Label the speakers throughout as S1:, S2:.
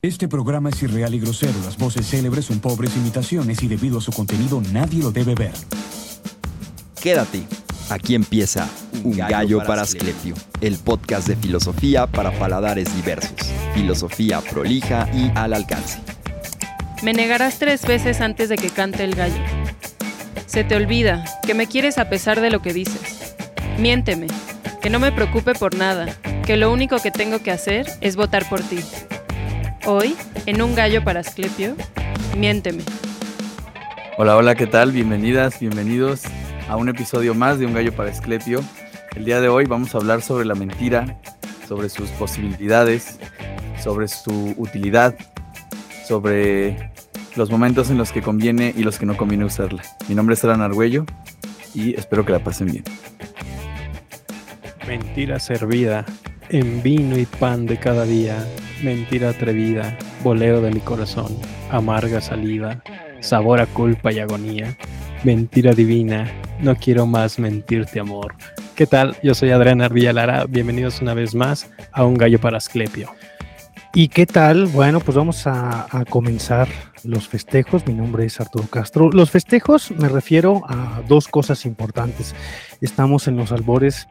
S1: Este programa es irreal y grosero. Las voces célebres son pobres imitaciones y debido a su contenido nadie lo debe ver.
S2: Quédate. Aquí empieza Un Gallo para Asclepio, el podcast de filosofía para paladares diversos. Filosofía prolija y al alcance.
S3: Me negarás tres veces antes de que cante el gallo. Se te olvida que me quieres a pesar de lo que dices. Miénteme, que no me preocupe por nada, que lo único que tengo que hacer es votar por ti. Hoy, en Un Gallo para Asclepio, miénteme.
S4: Hola, hola, ¿qué tal? Bienvenidas, bienvenidos a un episodio más de Un Gallo para Asclepio. El día de hoy vamos a hablar sobre la mentira, sobre sus posibilidades, sobre su utilidad, sobre los momentos en los que conviene y los que no conviene usarla. Mi nombre es Alan Argüello y espero que la pasen bien.
S5: Mentira servida en vino y pan de cada día mentira atrevida, bolero de mi corazón, amarga salida, sabor a culpa y agonía, mentira divina, no quiero más mentirte amor. ¿Qué tal? Yo soy Adrián Arvillalara, bienvenidos una vez más a Un Gallo para Asclepio. ¿Y qué tal? Bueno, pues vamos a, comenzar los festejos. Mi nombre es Arturo Castro. Los festejos me refiero a dos cosas importantes. Estamos en los albores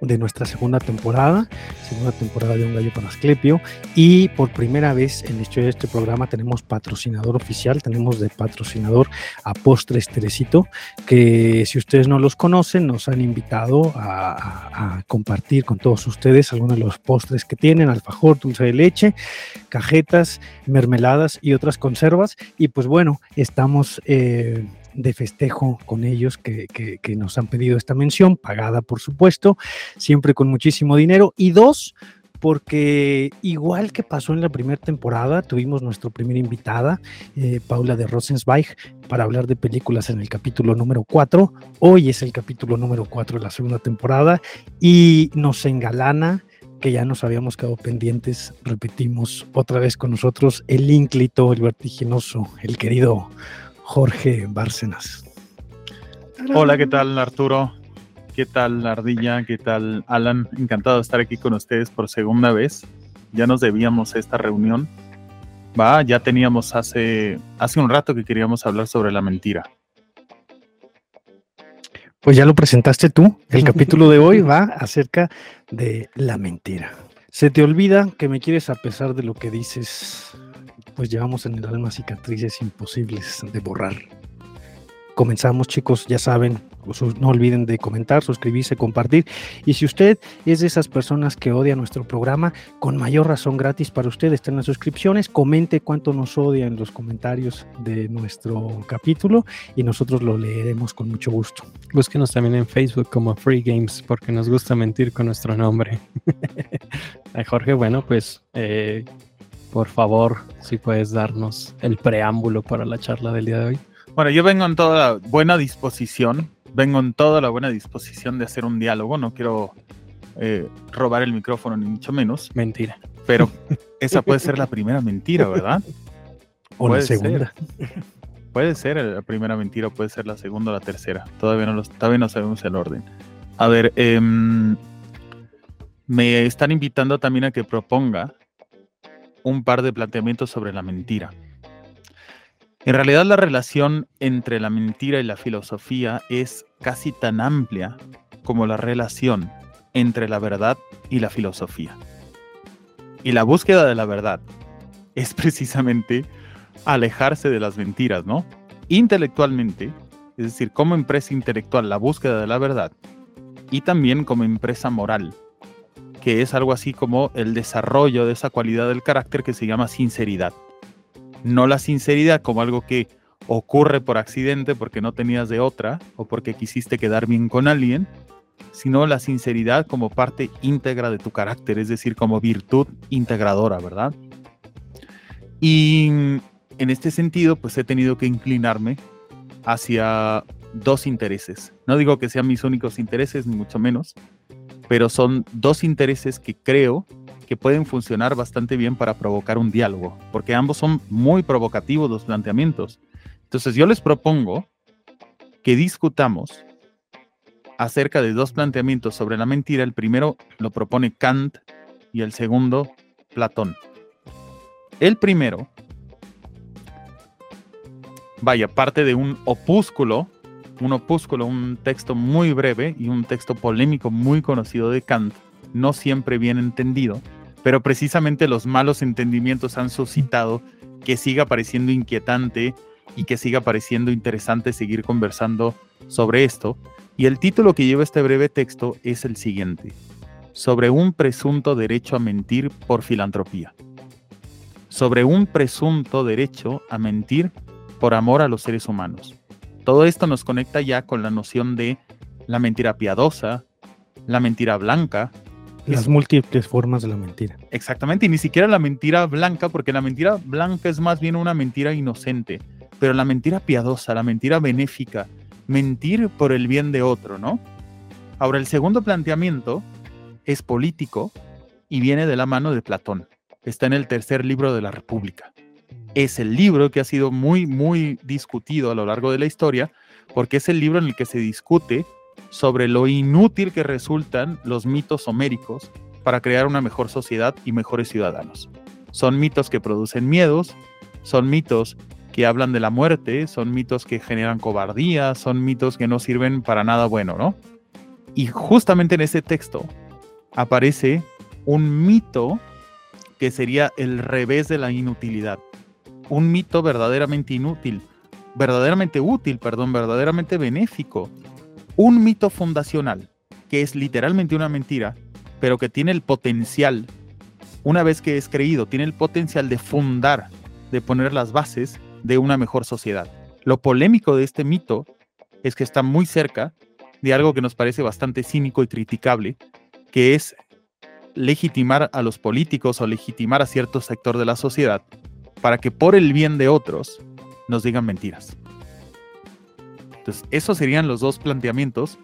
S5: de nuestra segunda temporada, segunda temporada de Un Gallo con Asclepio. Y por primera vez en este programa tenemos patrocinador oficial, tenemos de patrocinador a Postres Teresito, que si ustedes no los conocen, nos han invitado a compartir con todos ustedes algunos de los postres que tienen, alfajor, dulce de leche, cajetas, mermeladas y otras conservas. Y pues bueno, estamos... Eh, de festejo con ellos que, que, nos han pedido esta mención, pagada por supuesto, siempre con muchísimo dinero. Y dos, porque igual que pasó en la primera temporada, tuvimos nuestra primera invitada, eh, Paula de Rosensweig, para hablar de películas en el capítulo número 4. Hoy es el capítulo número 4 de la segunda temporada y nos engalana que ya nos habíamos quedado pendientes, repetimos otra vez con nosotros el ínclito, el vertiginoso, el querido Jorge Bárcenas.
S6: Hola, ¿qué tal Arturo? ¿Qué tal Ardilla? ¿Qué tal Alan? Encantado de estar aquí con ustedes por segunda vez. Ya nos debíamos esta reunión. Va, ya teníamos hace, hace un rato que queríamos hablar sobre la mentira.
S5: Pues ya lo presentaste tú. El capítulo de hoy va acerca de la mentira. Se te olvida que me quieres a pesar de lo que dices pues llevamos en el alma cicatrices imposibles de borrar. Comenzamos chicos, ya saben, no olviden de comentar, suscribirse, compartir. Y si usted es de esas personas que odia nuestro programa, con mayor razón gratis para usted está en las suscripciones, comente cuánto nos odia en los comentarios de nuestro capítulo y nosotros lo leeremos con mucho gusto.
S7: Búsquenos también en Facebook como Free Games porque nos gusta mentir con nuestro nombre. Jorge, bueno, pues eh, por favor, si puedes darnos el preámbulo para la charla del día de hoy.
S6: Bueno, yo vengo en toda buena disposición, vengo en toda la buena disposición de hacer un diálogo, no quiero eh, robar el micrófono ni mucho menos.
S7: Mentira.
S6: Pero esa puede ser la primera mentira, ¿verdad?
S5: O puede la segunda.
S6: Ser. Puede ser la primera mentira, puede ser la segunda o la tercera. Todavía no, los, todavía no sabemos el orden. A ver, eh, me están invitando también a que proponga un par de planteamientos sobre la mentira. En realidad la relación entre la mentira y la filosofía es casi tan amplia como la relación entre la verdad y la filosofía. Y la búsqueda de la verdad es precisamente alejarse de las mentiras, ¿no? Intelectualmente, es decir, como empresa intelectual la búsqueda de la verdad y también como empresa moral que es algo así como el desarrollo de esa cualidad del carácter que se llama sinceridad. No la sinceridad como algo que ocurre por accidente porque no tenías de otra o porque quisiste quedar bien con alguien, sino la sinceridad como parte íntegra de tu carácter, es decir, como virtud integradora, ¿verdad? Y en este sentido, pues he tenido que inclinarme hacia dos intereses. No digo que sean mis únicos intereses, ni mucho menos, pero son dos intereses que creo que pueden funcionar bastante bien para provocar un diálogo, porque ambos son muy provocativos los planteamientos. Entonces yo les propongo que discutamos acerca de dos planteamientos sobre la mentira. El primero lo propone Kant y el segundo Platón. El primero, vaya, parte de un opúsculo, un opúsculo, un texto muy breve y un texto polémico muy conocido de Kant, no siempre bien entendido, pero precisamente los malos entendimientos han suscitado que siga pareciendo inquietante y que siga pareciendo interesante seguir conversando sobre esto. Y el título que lleva este breve texto es el siguiente, sobre un presunto derecho a mentir por filantropía. Sobre un presunto derecho a mentir por amor a los seres humanos. Todo esto nos conecta ya con la noción de la mentira piadosa, la mentira blanca.
S5: Las múltiples formas de la mentira.
S6: Exactamente, y ni siquiera la mentira blanca, porque la mentira blanca es más bien una mentira inocente, pero la mentira piadosa, la mentira benéfica, mentir por el bien de otro, ¿no? Ahora, el segundo planteamiento es político y viene de la mano de Platón. Está en el tercer libro de la República. Es el libro que ha sido muy, muy discutido a lo largo de la historia, porque es el libro en el que se discute sobre lo inútil que resultan los mitos homéricos para crear una mejor sociedad y mejores ciudadanos. Son mitos que producen miedos, son mitos que hablan de la muerte, son mitos que generan cobardía, son mitos que no sirven para nada bueno, ¿no? Y justamente en ese texto aparece un mito que sería el revés de la inutilidad. Un mito verdaderamente inútil, verdaderamente útil, perdón, verdaderamente benéfico. Un mito fundacional, que es literalmente una mentira, pero que tiene el potencial, una vez que es creído, tiene el potencial de fundar, de poner las bases de una mejor sociedad. Lo polémico de este mito es que está muy cerca de algo que nos parece bastante cínico y criticable, que es legitimar a los políticos o legitimar a cierto sector de la sociedad para que por el bien de otros nos digan mentiras. Entonces, esos serían los dos planteamientos.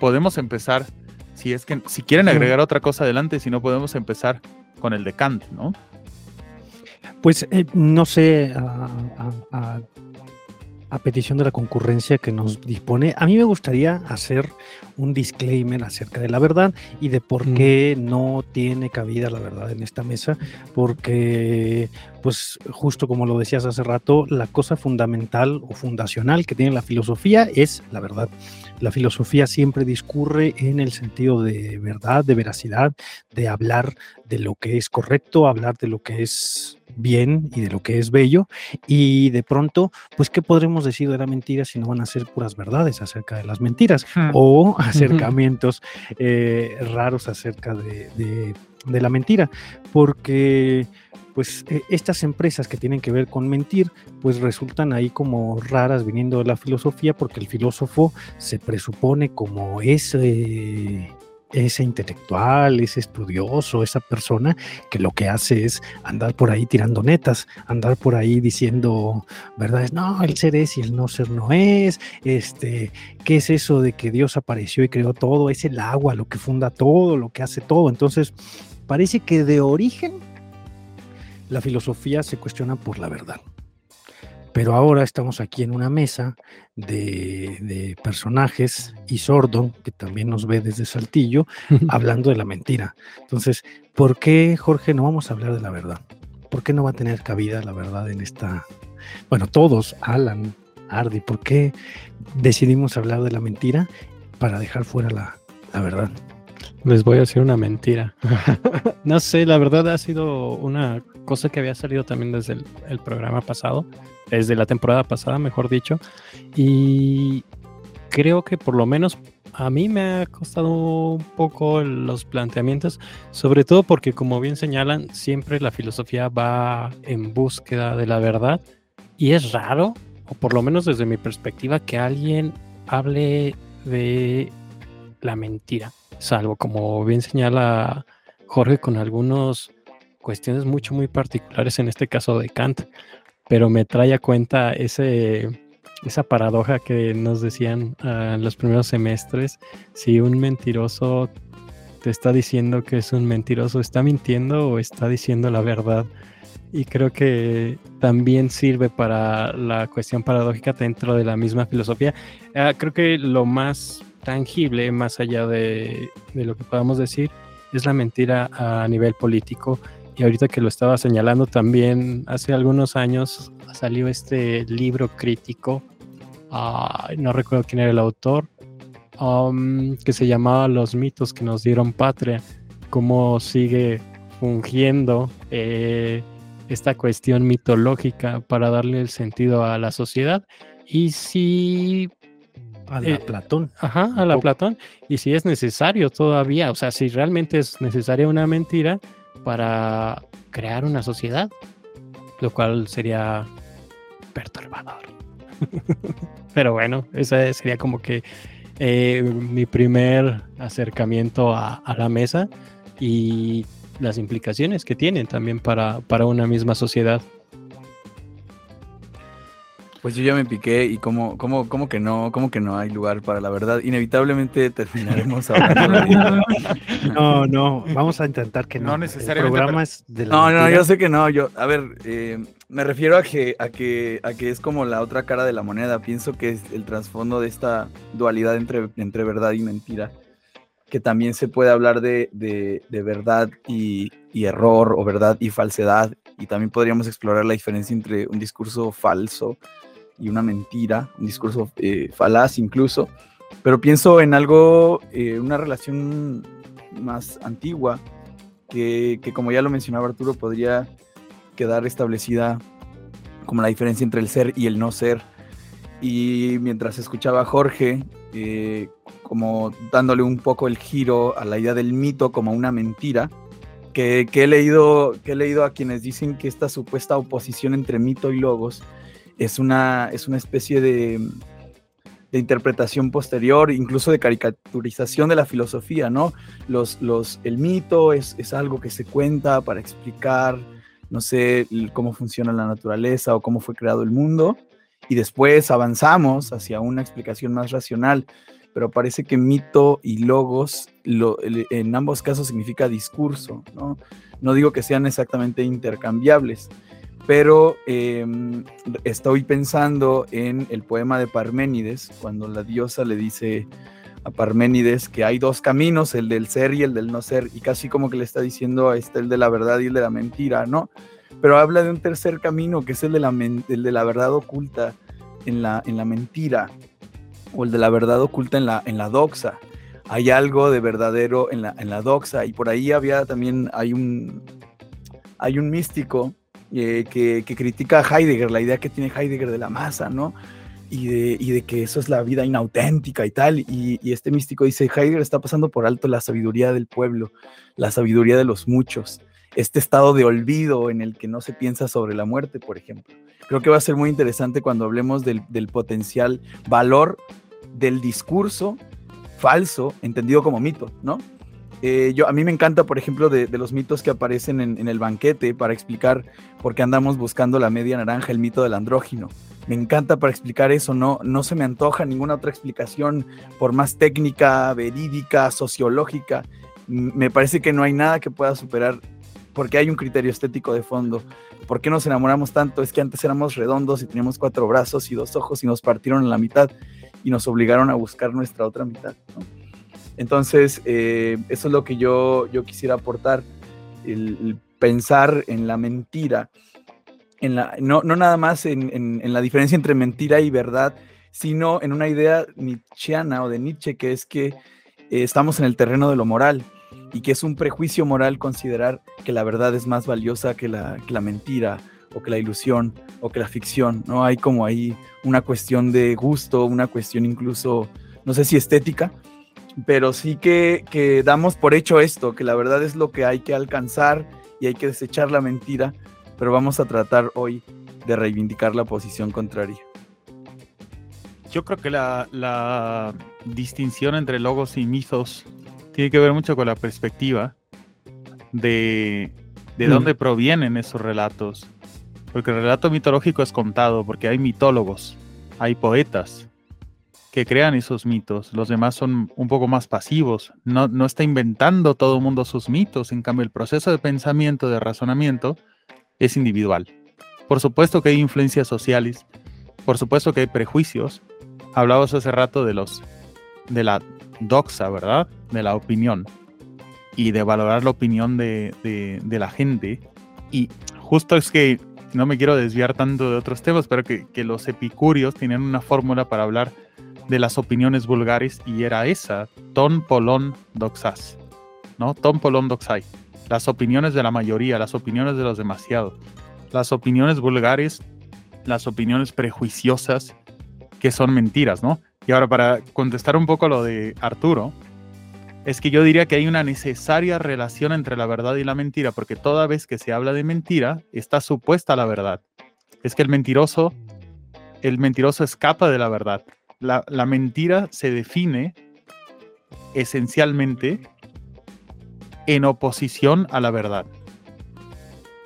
S6: Podemos empezar, si es que, si quieren agregar otra cosa adelante, si no podemos empezar con el de Kant, ¿no?
S5: Pues eh, no sé, a, petición de la concurrencia que nos dispone, a mí me gustaría hacer un disclaimer acerca de la verdad y de por qué no tiene cabida la verdad en esta mesa, porque pues justo como lo decías hace rato, la cosa fundamental o fundacional que tiene la filosofía es la verdad. La filosofía siempre discurre en el sentido de verdad, de veracidad, de hablar de lo que es correcto, hablar de lo que es bien y de lo que es bello. Y de pronto, pues, ¿qué podremos decir de la mentira si no van a ser puras verdades acerca de las mentiras o acercamientos eh, raros acerca de, de la mentira? Porque pues e, estas empresas que tienen que ver con mentir, pues resultan ahí como raras viniendo de la filosofía, porque el filósofo se presupone como ese, ese intelectual, ese estudioso, esa persona que lo que hace es andar por ahí tirando netas, andar por ahí diciendo verdades, no, el ser es y el no ser no es, este, ¿qué es eso de que Dios apareció y creó todo? Es el agua lo que funda todo, lo que hace todo. Entonces, parece que de origen la filosofía se cuestiona por la verdad. Pero ahora estamos aquí en una mesa de, personajes y Sordo, que también nos ve desde Saltillo, hablando de la mentira. Entonces, ¿por qué, Jorge, no vamos a hablar de la verdad? ¿Por qué no va a tener cabida la verdad en esta... Bueno, todos, Alan, Ardi, ¿por qué decidimos hablar de la mentira para dejar fuera la, la verdad?
S7: Les voy a decir una mentira. no sé, la verdad ha sido una cosa que había salido también desde el, programa pasado, desde la temporada pasada, mejor dicho. Y creo que por lo menos a mí me ha costado un poco los planteamientos, sobre todo porque como bien señalan, siempre la filosofía va en búsqueda de la verdad y es raro, o por lo menos desde mi perspectiva, que alguien hable de la mentira salvo como bien señala Jorge con algunas cuestiones mucho muy particulares en este caso de Kant, pero me trae a cuenta ese esa paradoja que nos decían ah, en los primeros semestres, si un mentiroso te está diciendo que es un mentiroso, ¿está mintiendo o está diciendo la verdad? Y creo que también sirve para la cuestión paradójica dentro de la misma filosofía. Ah, creo que lo más tangible, más allá de, lo que podamos decir, es la mentira a nivel político Y ahorita que lo estaba señalando también, hace algunos años salió este libro crítico, no recuerdo quién era el autor, um, que se llamaba Los mitos que nos dieron patria, cómo sigue fungiendo eh, esta cuestión mitológica para darle el sentido a la sociedad. Y si
S5: a la eh, Platón.
S7: Ajá, a la Platón. Y si es necesario todavía, o sea, si realmente es necesaria una mentira para crear una sociedad, lo cual sería perturbador. Pero bueno, ese sería como que eh, mi primer acercamiento a, a, la mesa y las implicaciones que tienen también para, para una misma sociedad.
S4: Pues yo ya me piqué y como, como, como que no, como que no hay lugar para la verdad. Inevitablemente terminaremos hablando de
S5: No, no, vamos a intentar que no.
S6: No necesariamente.
S5: Programas de
S4: no, no, yo sé que no. Yo, a ver, eh, me refiero a que, a que, a que es como la otra cara de la moneda. Pienso que es el trasfondo de esta dualidad entre, entre verdad y mentira. Que también se puede hablar de, de, de verdad y, y error o verdad y falsedad. Y también podríamos explorar la diferencia entre un discurso falso y una mentira, un discurso eh, falaz incluso, pero pienso en algo, eh, una relación más antigua, que, como ya lo mencionaba Arturo, podría quedar establecida como la diferencia entre el ser y el no ser. Y mientras escuchaba a Jorge, eh, como dándole un poco el giro a la idea del mito como una mentira, que, que, he leído, que he leído a quienes dicen que esta supuesta oposición entre mito y logos es una, es una especie de, interpretación posterior, incluso de caricaturización de la filosofía, ¿no? Los, los, el mito es, algo que se cuenta para explicar, no sé, cómo funciona la naturaleza o cómo fue creado el mundo, y después avanzamos hacia una explicación más racional, pero parece que mito y logos en ambos casos significa discurso, ¿no? No digo que sean exactamente intercambiables, pero em, estoy pensando en el poema de Parménides, cuando la diosa le dice a Parménides que hay dos caminos, el del ser y el del no ser, y casi como que le está diciendo, este el de la verdad y el de la mentira, ¿no? Pero habla de un tercer camino, que es el de la, el de la verdad oculta en la, en la mentira, o el de la verdad oculta en la, en la doxa. Hay algo de verdadero en la, en la doxa, y por ahí había también, hay un, hay un místico eh, que, critica Heidegger, la idea que tiene Heidegger de la masa, ¿no? Y de, y de que eso es la vida inauténtica y tal. Y, este místico dice, Heidegger está pasando por alto la sabiduría del pueblo, la sabiduría de los muchos, este estado de olvido en el que no se piensa sobre la muerte, por ejemplo. Creo que va a ser muy interesante cuando hablemos del, del potencial valor del discurso falso, entendido como mito, ¿no? Eh, yo, a mí me encanta, por ejemplo, de, los mitos que aparecen en, el banquete para explicar por qué andamos buscando la media naranja, el mito del andrógino. Me encanta para explicar eso, no, no se me antoja ninguna otra explicación, por más técnica, verídica, sociológica. Me parece que no hay nada que pueda superar, porque hay un criterio estético de fondo. ¿Por qué nos enamoramos tanto? Es que antes éramos redondos y teníamos cuatro brazos y dos ojos y nos partieron en la mitad y nos obligaron a buscar nuestra otra mitad. Entonces, eh, eso es lo que yo, yo quisiera aportar, el, pensar en la mentira, en la, no, no nada más en, en, la diferencia entre mentira y verdad, sino en una idea nietzscheana o de Nietzsche, que es que eh, estamos en el terreno de lo moral y que es un prejuicio moral considerar que la verdad es más valiosa que la, que la mentira o que la ilusión o que la ficción, ¿no? Hay como ahí una cuestión de gusto, una cuestión incluso, no sé si estética, pero sí que, damos por hecho esto, que la verdad es lo que hay que alcanzar y hay que desechar la mentira, pero vamos a tratar hoy de reivindicar la posición contraria.
S6: Yo creo que la, distinción entre logos y mitos tiene que ver mucho con la perspectiva de, de dónde mm. provienen esos relatos. Porque el relato mitológico es contado, porque hay mitólogos, hay poetas, que crean esos mitos. Los demás son un poco más pasivos. No, no está inventando todo el mundo sus mitos. En cambio, el proceso de pensamiento, de razonamiento, es individual. Por supuesto que hay influencias sociales. Por supuesto que hay prejuicios. Hablabas hace rato de los de la doxa, ¿verdad? De la opinión. y de valorar la opinión de, de, la gente. Y justo es que no me quiero desviar tanto de otros temas, pero que, que los epicúreos tenían una fórmula para hablar de las opiniones vulgares y era esa, ton polon doxas, ¿no? Ton polon doxai. Las opiniones de la mayoría, las opiniones de los demasiados, las opiniones vulgares, las opiniones prejuiciosas, que son mentiras, ¿no? Y ahora para contestar un poco lo de Arturo, es que yo diría que hay una necesaria relación entre la verdad y la mentira, porque toda vez que se habla de mentira, está supuesta la verdad. Es que el mentiroso, el mentiroso escapa de la verdad. La, mentira se define esencialmente en oposición a la verdad.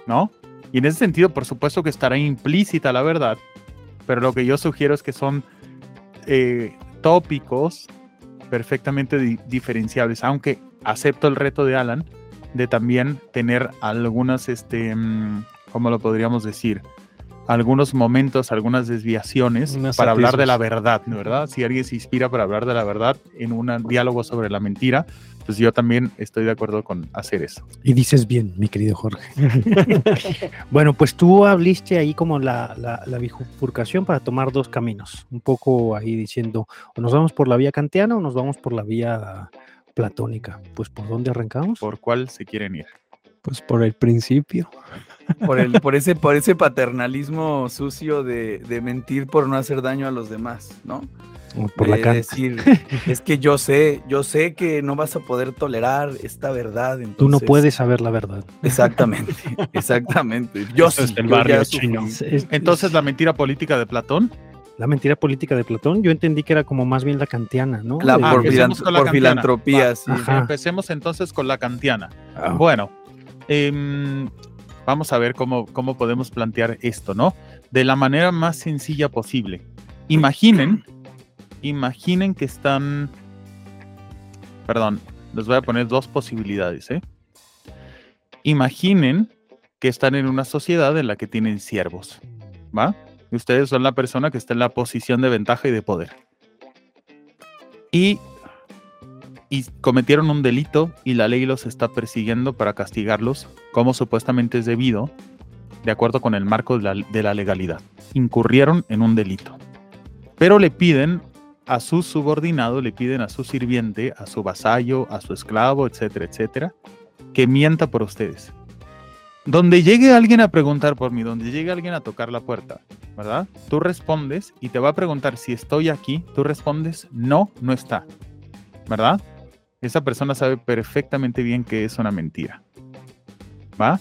S6: ¿No? Y en ese sentido, por supuesto que estará implícita la verdad, pero lo que yo sugiero es que son eh, tópicos perfectamente diferenciables, aunque acepto el reto de Alan de también tener algunas, este, mm, ¿cómo lo podríamos decir? Algunos momentos, algunas desviaciones para hablar de la verdad, ¿verdad? Si alguien se inspira para hablar de la verdad en un diálogo sobre la mentira, pues yo también estoy de acuerdo con hacer eso.
S5: Y dices bien, mi querido Jorge. bueno, pues tú hablaste ahí como la, la, bifurcación para tomar dos caminos, un poco ahí diciendo, o nos vamos por la vía kantiana o nos vamos por la vía platónica. Pues ¿por dónde arrancamos?
S6: ¿Por cuál se quieren ir?
S7: Pues por el principio.
S4: Por, el, por, ese, por ese paternalismo sucio de, de mentir por no hacer daño a los demás, ¿no?
S5: por la
S4: decir, es que yo sé, yo sé que no vas a poder tolerar esta verdad.
S5: Tú no puedes saber la verdad.
S4: Exactamente, exactamente. Yo
S6: sí, el barrio chino. Entonces, la mentira política de Platón.
S5: La mentira política de Platón, yo entendí que era como más bien la kantiana, ¿no?
S4: La, por, filantropía, sí.
S6: Empecemos entonces con la kantiana. Ah. Bueno, em, vamos a ver cómo, cómo podemos plantear esto, ¿no? De la manera más sencilla posible. Imaginen imaginen que están... Perdón, les voy a poner dos posibilidades. ¿eh? Imaginen que están en una sociedad en la que tienen siervos. ¿Va? Y ustedes son la persona que está en la posición de ventaja y de poder. Y, y cometieron un delito y la ley los está persiguiendo para castigarlos como supuestamente es debido, de acuerdo con el marco de la, legalidad. Incurrieron en un delito. Pero le piden a su subordinado, le piden a su sirviente, a su vasallo, a su esclavo, etcétera, etcétera, que mienta por ustedes. Donde llegue alguien a preguntar por mí, donde llegue alguien a tocar la puerta, ¿verdad? Tú respondes y te va a preguntar si estoy aquí, tú respondes, no, no está, ¿verdad? Esa persona sabe perfectamente bien que es una mentira. ¿Va?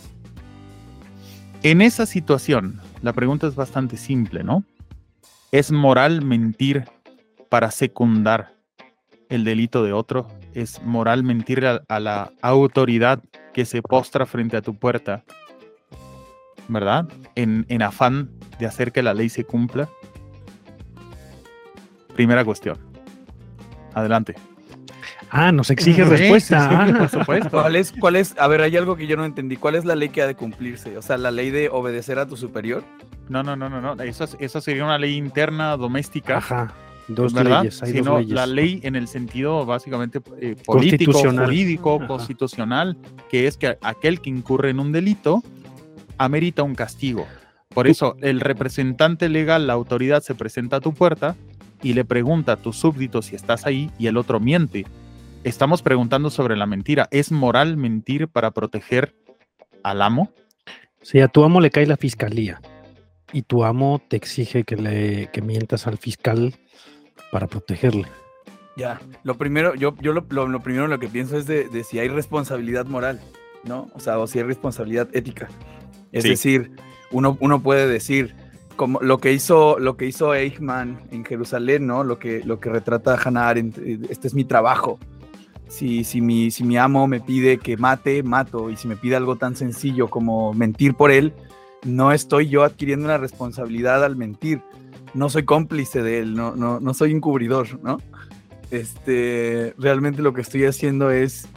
S6: En esa situación, la pregunta es bastante simple, ¿no? ¿Es moral mentir para secundar el delito de otro, es moral mentir a, la autoridad que se postra frente a tu puerta, ¿verdad? En, afán de hacer que la ley se cumpla. Primera cuestión. Adelante.
S5: Ah, nos exige respuesta.
S4: por ah. supuesto. ¿Cuál es, ¿Cuál es? A ver, hay algo que yo no entendí. ¿Cuál es la ley que ha de cumplirse? O sea, la ley de obedecer a tu superior.
S6: No, no, no, no, no. Eso, eso sería una ley interna doméstica.
S5: Ajá. Dos leyes, hay
S6: sino la ley en el sentido básicamente eh, político, jurídico, constitucional, que es que aquel que incurre en un delito amerita un castigo. Por eso el representante legal, la autoridad, se presenta a tu puerta y le pregunta a tu súbdito si estás ahí y el otro miente. Estamos preguntando sobre la mentira. ¿Es moral mentir para proteger al amo?
S5: Si a tu amo le cae la fiscalía y tu amo te exige que le que mientas al fiscal para protegerle.
S4: Ya, lo primero, yo, yo lo, lo, primero lo que pienso es de, si hay responsabilidad moral, ¿no? O sea, o si hay responsabilidad ética. Es decir, uno, uno puede decir, como lo que hizo, lo que hizo Eichmann en Jerusalén, ¿no? Lo que, lo que retrata Hannah Arendt, eh, este es mi trabajo. Si, si, mi, si mi amo me pide que mate, mato. Y si me pide algo tan sencillo como mentir por él, no estoy yo adquiriendo una responsabilidad al mentir no soy cómplice de él, no, no, no soy encubridor, ¿no? Este, realmente lo que estoy haciendo es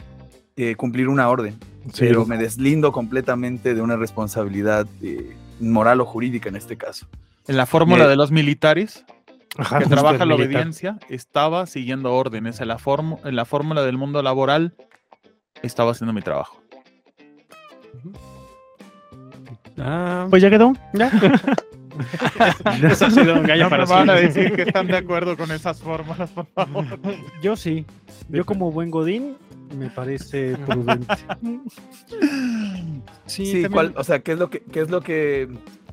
S4: eh, cumplir una orden, pero me deslindo completamente de una responsabilidad eh, moral o jurídica en este caso.
S6: En la fórmula de los militares, que trabaja la obediencia, estaba siguiendo órdenes. En la, en la fórmula del mundo laboral, estaba haciendo mi trabajo.
S5: Ah, pues ya quedó. ¿Ya?
S6: Eso ha sido un gallo no para me van a decir que están de acuerdo con esas fórmulas, por favor.
S5: Yo sí. Yo como buen godín me parece prudente.
S4: Sí, sí o sea, ¿qué es lo que qué es lo que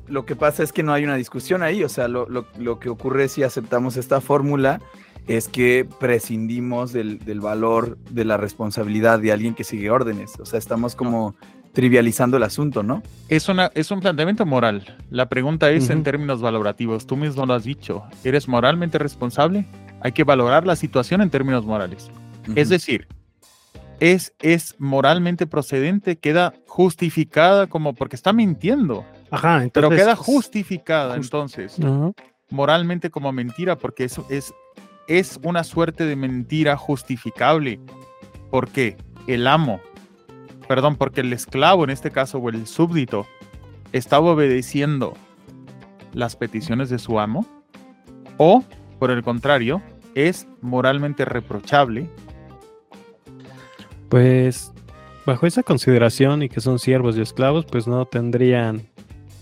S4: lo que pasa es que no hay una discusión ahí, o sea, lo, lo, lo que ocurre si aceptamos esta fórmula es que prescindimos del, del, valor de la responsabilidad de alguien que sigue órdenes, o sea, estamos como trivializando el asunto, ¿no?
S6: Es, una, es un planteamiento moral. La pregunta es en términos valorativos. Tú mismo lo has dicho. ¿Eres moralmente responsable? Hay que valorar la situación en términos morales. Es decir, es, es moralmente procedente, queda justificada como porque está mintiendo.
S5: Ajá,
S6: entonces, pero queda justificada entonces moralmente como mentira porque eso es, es una suerte de mentira justificable. ¿Por qué? El amo perdón, porque el esclavo en este caso o el súbdito estaba obedeciendo las peticiones de su amo o, por el contrario, es moralmente reprochable.
S7: Pues bajo esa consideración y que son siervos y esclavos, pues no tendrían...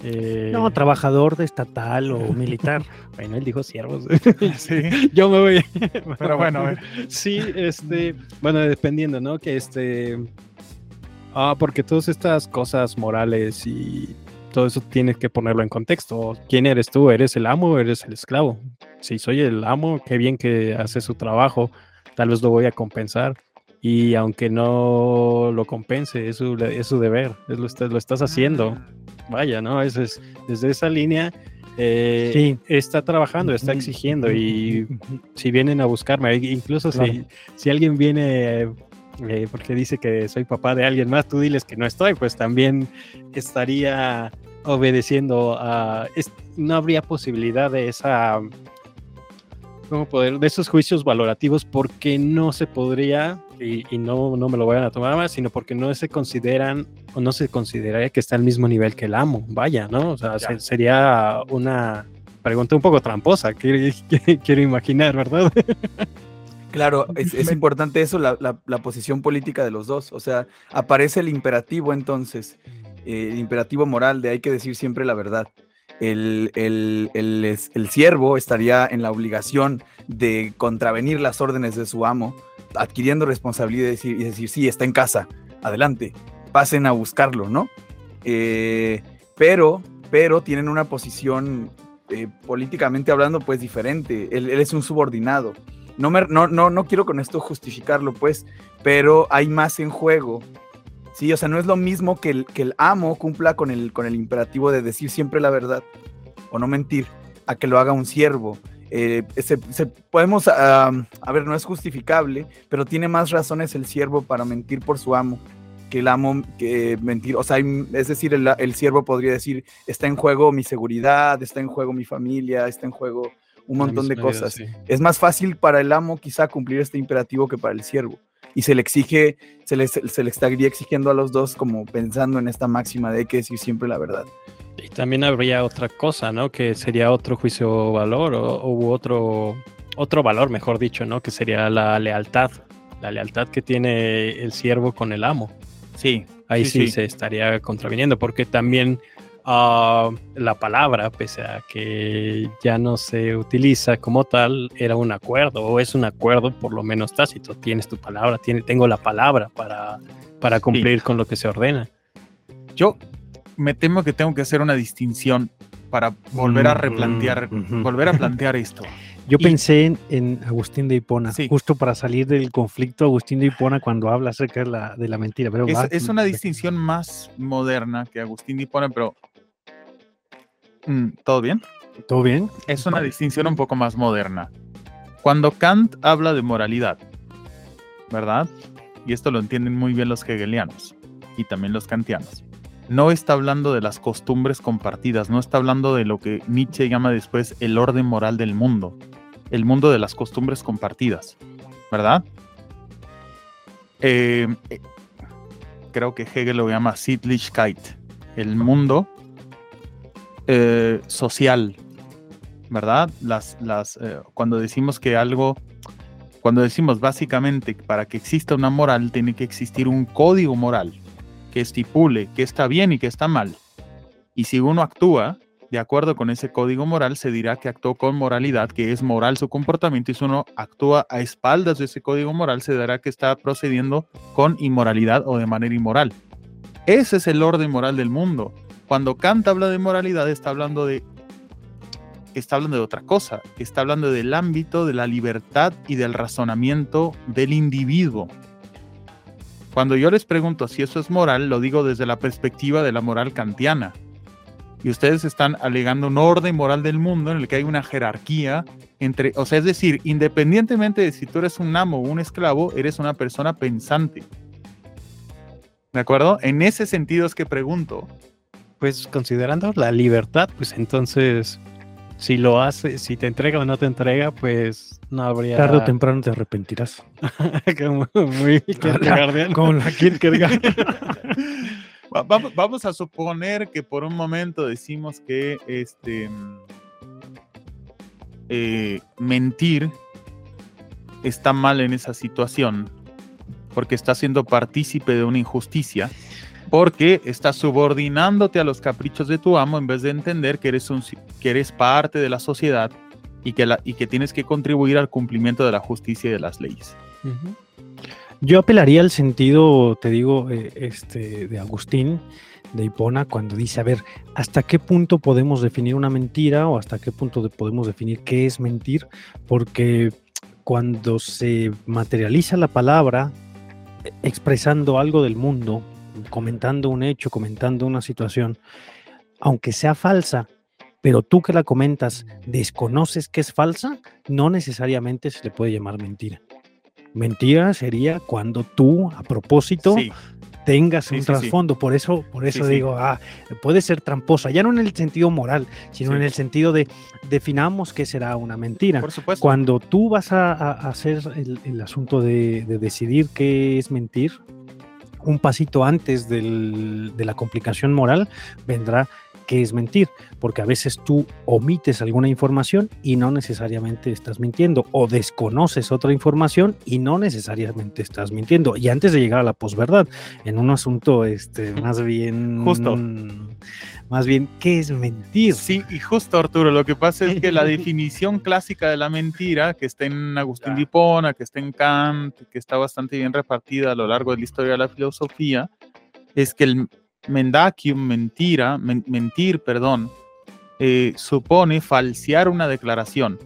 S5: Eh... No, trabajador de estatal o militar.
S7: bueno, él dijo siervos.
S6: sí.
S7: Yo me voy.
S6: Pero bueno,
S7: sí, este, bueno, dependiendo, ¿no? Que este, Ah, porque todas estas cosas morales y todo eso tienes que ponerlo en contexto. ¿Quién eres tú? ¿Eres el amo o eres el esclavo? Si soy el amo, qué bien que hace su trabajo, tal vez lo voy a compensar. Y aunque no lo compense, es su, es su deber, es lo, lo estás haciendo. Vaya, ¿no? Es, es desde esa línea eh, sí. está trabajando, está exigiendo y si vienen a buscarme, incluso si, si alguien viene eh, porque dice que soy papá de alguien más, tú diles que no estoy, pues también estaría obedeciendo a... no habría posibilidad de esa... ¿Cómo poder? De esos juicios valorativos porque no se podría, y, no, no me lo vayan a tomar más, sino porque no se consideran o no se consideraría que está al mismo nivel que el amo. Vaya, ¿no? O sea, sería una pregunta un poco tramposa, quiero, quiero imaginar, ¿verdad?
S4: Claro, es, importante eso, la, posición política de los dos. O sea, aparece el imperativo entonces, eh, el imperativo moral de hay que decir siempre la verdad. El, el, el, siervo estaría en la obligación de contravenir las órdenes de su amo, adquiriendo responsabilidad y decir, decir sí, está en casa, adelante, pasen a buscarlo, ¿no? Eh, pero, pero tienen una posición eh, políticamente hablando, pues diferente. él es un subordinado no, no, no, no quiero con esto justificarlo, pues, pero hay más en juego. Sí, o sea, no es lo mismo que el, que el amo cumpla con el, con el imperativo de decir siempre la verdad o no mentir, a que lo haga un siervo. Eh, se, podemos, a ver, no es justificable, pero tiene más razones el siervo para mentir por su amo que el amo que mentir. O sea, es decir, el, el siervo podría decir, está en juego mi seguridad, está en juego mi familia, está en juego un montón de cosas. Es más fácil para el amo quizá cumplir este imperativo que para el siervo. Y se le exige, se le, se le estaría exigiendo a los dos como pensando en esta máxima de hay que decir siempre la verdad.
S7: Y también habría otra cosa, ¿no? Que sería otro juicio valor o, u otro, otro valor, mejor dicho, ¿no? Que sería la lealtad. La lealtad que tiene el siervo con el amo.
S6: Sí.
S7: Ahí sí, se estaría contraviniendo, porque también Ah, la palabra, pese a que ya no se utiliza como tal, era un acuerdo o es un acuerdo por lo menos tácito. Tienes tu palabra, tiene, tengo la palabra para, para cumplir con lo que se ordena.
S6: Yo me temo que tengo que hacer una distinción para volver a replantear, volver a plantear esto.
S5: Yo pensé en, Agustín de Hipona, justo para salir del conflicto Agustín de Hipona cuando habla acerca de la, de la mentira. Pero
S6: es, es, una distinción más moderna que Agustín de Hipona, pero Mm, ¿Todo bien?
S5: ¿Todo bien?
S6: Es una distinción un poco más moderna. Cuando Kant habla de moralidad, ¿verdad? Y esto lo entienden muy bien los hegelianos y también los kantianos. No está hablando de las costumbres compartidas, no está hablando de lo que Nietzsche llama después el orden moral del mundo, el mundo de las costumbres compartidas, ¿verdad? Eh, eh, creo que Hegel lo llama Sittlichkeit, el mundo eh, social, ¿verdad? Las, las, eh, cuando decimos que algo, Cuando decimos básicamente para que exista una moral tiene que existir un código moral que estipule qué está bien y qué está mal. Y si uno actúa de acuerdo con ese código moral, se dirá que actuó con moralidad, que es moral su comportamiento, y si uno actúa a espaldas de ese código moral, se dará que está procediendo con inmoralidad o de manera inmoral. Ese es el orden moral del mundo. Cuando Kant habla de moralidad, está hablando de está hablando de otra cosa, está hablando del ámbito de la libertad y del razonamiento del individuo. Cuando yo les pregunto si eso es moral, lo digo desde la perspectiva de la moral kantiana. Y ustedes están alegando un orden moral del mundo en el que hay una jerarquía entre, o sea, es decir, independientemente de si tú eres un amo o un esclavo, eres una persona pensante. ¿De acuerdo? En ese sentido es que pregunto.
S7: Pues considerando la libertad, pues entonces si lo hace, si te entrega o no te entrega, pues no habría.
S5: Tarde o temprano te arrepentirás.
S7: Como muy
S5: Con la Kierkegaard.
S6: vamos, vamos, a suponer que por un momento decimos que este eh, mentir está mal en esa situación porque está siendo partícipe de una injusticia porque estás subordinándote a los caprichos de tu amo en vez de entender que eres, un, que eres parte de la sociedad y que, la, y que tienes que contribuir al cumplimiento de la justicia y de las leyes.
S5: Yo apelaría al sentido, te digo, eh, este, de Agustín, de Hipona, cuando dice, a ver, ¿hasta qué punto podemos definir una mentira o hasta qué punto podemos definir qué es mentir? Porque cuando se materializa la palabra eh, expresando algo del mundo, comentando un hecho, comentando una situación, aunque sea falsa, pero tú que la comentas desconoces que es falsa, no necesariamente se le puede llamar mentira. Mentira sería cuando tú, a propósito, tengas un trasfondo. Por eso, por eso digo, ah, puede ser tramposa, ya no en el sentido moral, sino en el sentido de definamos qué será una mentira.
S6: Por supuesto.
S5: Cuando tú vas a, hacer el, asunto de, de, decidir qué es mentir, un pasito antes de la complicación moral vendrá que es mentir, porque a veces tú omites alguna información y no necesariamente estás mintiendo, o desconoces otra información y no necesariamente estás mintiendo. Y antes de llegar a la posverdad, en un asunto este, más bien...
S6: Justo
S5: más bien, ¿qué es mentir?
S6: Sí, y justo Arturo, lo que pasa es que la definición clásica de la mentira, que está en Agustín de Hipona, que está en Kant, que está bastante bien repartida a lo largo de la historia de la filosofía, es que el mendacium, mentira, mentir, perdón, eh, supone falsear una declaración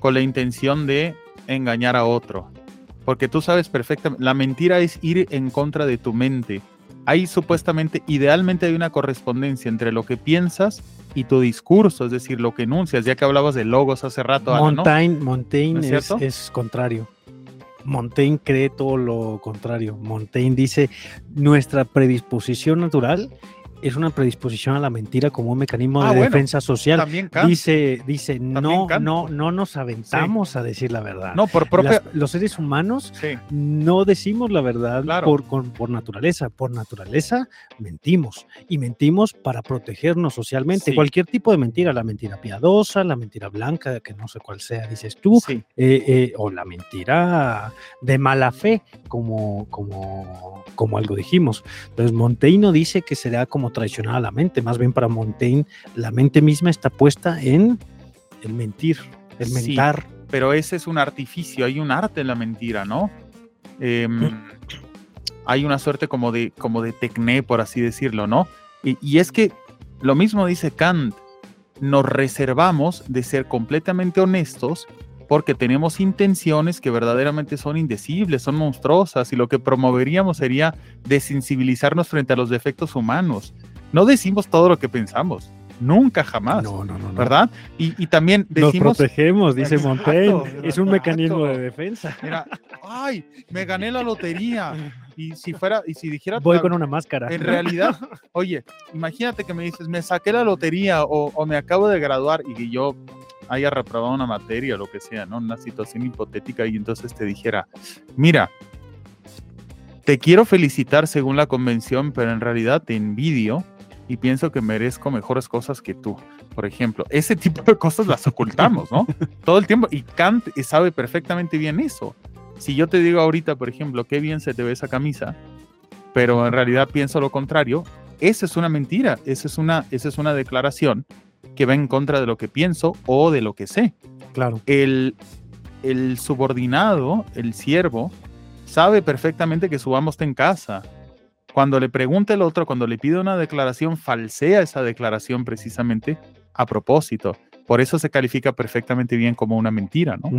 S6: con la intención de engañar a otro. Porque tú sabes perfectamente, la mentira es ir en contra de tu mente hay supuestamente, idealmente hay una correspondencia entre lo que piensas y tu discurso, es decir, lo que enuncias, ya que hablabas de logos hace rato.
S5: Montaigne, Montaigne es, contrario. Montaigne cree todo lo contrario. Montaigne dice, nuestra predisposición natural es una predisposición a la mentira como un mecanismo de ah, defensa social. Dice, dice no, no, no nos aventamos a decir la verdad.
S6: No, por propia...
S5: los seres humanos no decimos la verdad por, por naturaleza. Por naturaleza mentimos y mentimos para protegernos socialmente. Cualquier tipo de mentira, la mentira piadosa, la mentira blanca, que no sé cuál sea, dices tú, eh, eh, o la mentira de mala fe, como, como, como algo dijimos. Entonces Montaigne dice que será como traicionar a la mente, más bien para Montaigne, la mente misma está puesta en el mentir, el mentar.
S6: pero ese es un artificio, hay un arte en la mentira, ¿no? Em, hay una suerte como de, como de tecné, por así decirlo, ¿no? Y, y es que lo mismo dice Kant, nos reservamos de ser completamente honestos porque tenemos intenciones que verdaderamente son indecibles, son monstruosas y lo que promoveríamos sería desensibilizarnos frente a los defectos humanos. No decimos todo lo que pensamos. Nunca jamás.
S5: No, no, no.
S6: ¿Verdad? Y, también decimos.
S5: Nos protegemos, dice Montaigne. Es un mecanismo de defensa.
S6: Mira, ay, me gané la lotería. Y si fuera, y si dijera.
S5: Voy con una máscara.
S6: En realidad, oye, imagínate que me dices, me saqué la lotería o, o me acabo de graduar y que yo haya reprobado una materia lo que sea, ¿no? Una situación hipotética y entonces te dijera, mira, te quiero felicitar según la convención, pero en realidad te envidio y pienso que merezco mejores cosas que tú. por ejemplo. Ese tipo de cosas las ocultamos, ¿no? Todo el tiempo. Y Kant sabe perfectamente bien eso. Si yo te digo ahorita, por ejemplo, qué bien se te ve esa camisa, pero en realidad pienso lo contrario, esa es una mentira, esa es una, esa es una declaración que va en contra de lo que pienso o de lo que sé.
S5: Claro.
S6: El, el subordinado, el siervo, sabe perfectamente que su amo está en casa. Cuando le pregunta el otro, cuando le pide una declaración, falsea esa declaración precisamente a propósito. Por eso se califica perfectamente bien como una mentira, ¿no?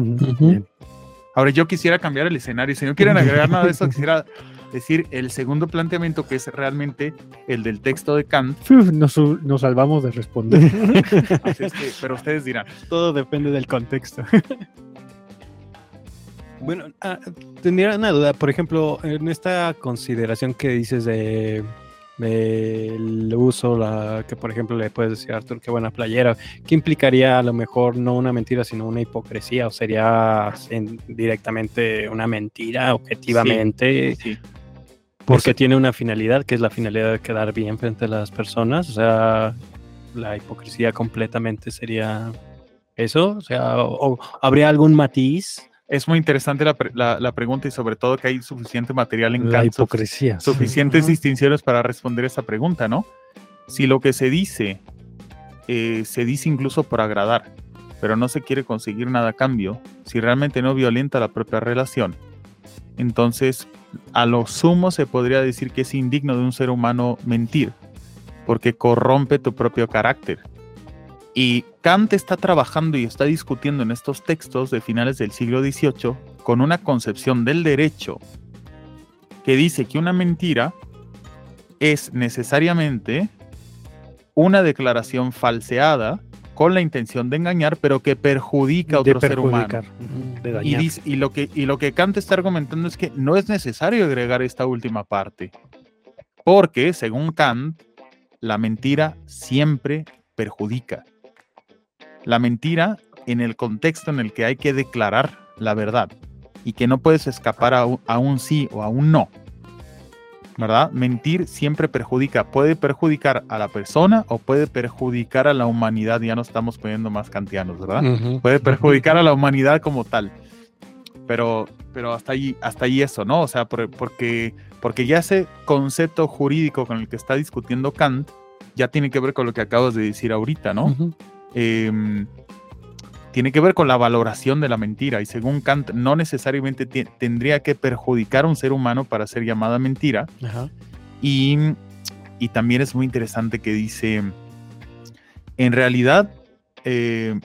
S6: Ahora yo quisiera cambiar el escenario. Si no quieren agregar nada de eso, quisiera decir el segundo planteamiento que es realmente el del texto de Kant.
S5: Nos, nos salvamos de responder.
S6: pero ustedes dirán.
S7: Todo depende del contexto. Bueno, ah, tendría una duda, por ejemplo, en esta consideración que dices de el uso, la, que por ejemplo le puedes decir a Arthur, qué buena playera, ¿qué implicaría a lo mejor no una mentira, sino una hipocresía? ¿O sería directamente una mentira, objetivamente? Sí, Porque tiene una finalidad, que es la finalidad de quedar bien frente a las personas. O sea, la hipocresía completamente sería eso. O sea, o habría algún matiz
S6: es muy interesante la, pregunta y sobre todo que hay suficiente material en
S5: la hipocresía.
S6: Suficientes distinciones para responder esa pregunta, ¿no? Si lo que se dice eh, se dice incluso por agradar, pero no se quiere conseguir nada a cambio, si realmente no violenta la propia relación, entonces a lo sumo se podría decir que es indigno de un ser humano mentir, porque corrompe tu propio carácter. Y Kant está trabajando y está discutiendo en estos textos de finales del siglo XVIII con una concepción del derecho que dice que una mentira es necesariamente una declaración falseada con la intención de engañar, pero que perjudica a otro ser humano. Y, y, lo que, y lo que Kant está argumentando es que no es necesario agregar esta última parte, porque, según Kant, la mentira siempre perjudica la mentira en el contexto en el que hay que declarar la verdad y que no puedes escapar a un, sí o a un no. ¿Verdad? Mentir siempre perjudica. Puede perjudicar a la persona o puede perjudicar a la humanidad. Ya no estamos poniendo más kantianos, ¿verdad? Puede perjudicar a la humanidad como tal. Pero, pero hasta ahí, hasta ahí eso, ¿no? O sea, porque, porque ya ese concepto jurídico con el que está discutiendo Kant ya tiene que ver con lo que acabas de decir ahorita, ¿no? Tiene que ver con la valoración de la mentira y según Kant no necesariamente tendría que perjudicar a un ser humano para ser llamada mentira. Y, también es muy interesante que dice, en realidad, eh,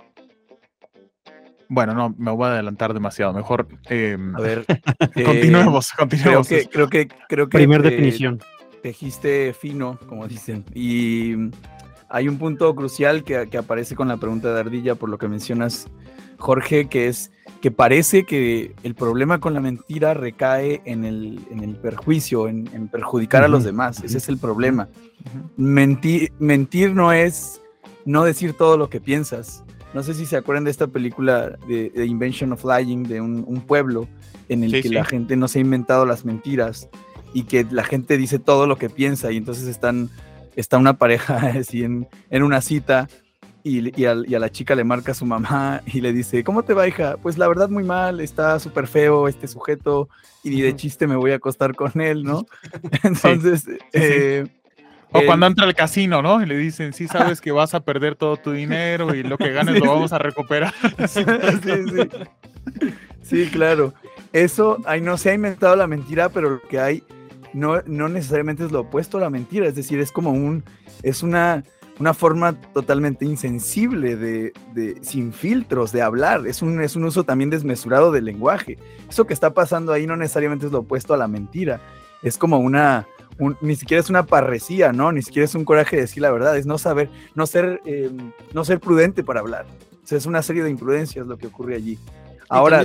S6: bueno, no, me voy a adelantar demasiado, mejor... Em,
S4: a ver,
S6: continuemos, continuemos.
S4: Creo que, creo que, creo que
S5: Primer definición.
S4: Tejiste fino, como dicen, y hay un punto crucial que, aparece con la pregunta de Ardilla, por lo que mencionas, Jorge, que es que parece que el problema con la mentira recae en el, perjuicio, en, perjudicar a los demás. Ese es el problema. mentir, mentir no es no decir todo lo que piensas. No sé si se acuerdan de esta película de, Invention of Lying, de un, pueblo en el que la gente no se ha inventado las mentiras y que la gente dice todo lo que piensa y entonces están está una pareja así en, una cita y, a, la chica le marca a su mamá y le dice, ¿cómo te va, hija? Pues la verdad muy mal, está súper feo este sujeto y de chiste me voy a acostar con él, ¿no? Entonces... Eh,
S6: o cuando entra al casino, ¿no? Y le dicen, sí sabes que vas a perder todo tu dinero y lo que ganes lo vamos a recuperar.
S4: sí, sí. Sí, claro. Eso, ahí no se ha inventado la mentira, pero lo que hay no, no necesariamente es lo opuesto a la mentira, es decir, es como un, es una, una forma totalmente insensible de, de, sin filtros de hablar, es un, es un uso también desmesurado del lenguaje. Eso que está pasando ahí no necesariamente es lo opuesto a la mentira, es como una, ni siquiera es una parresía, ¿no? Ni siquiera es un coraje de decir la verdad, es no saber, no ser, eh, no ser prudente para hablar. O sea, es una serie de imprudencias lo que ocurre allí. Ahora,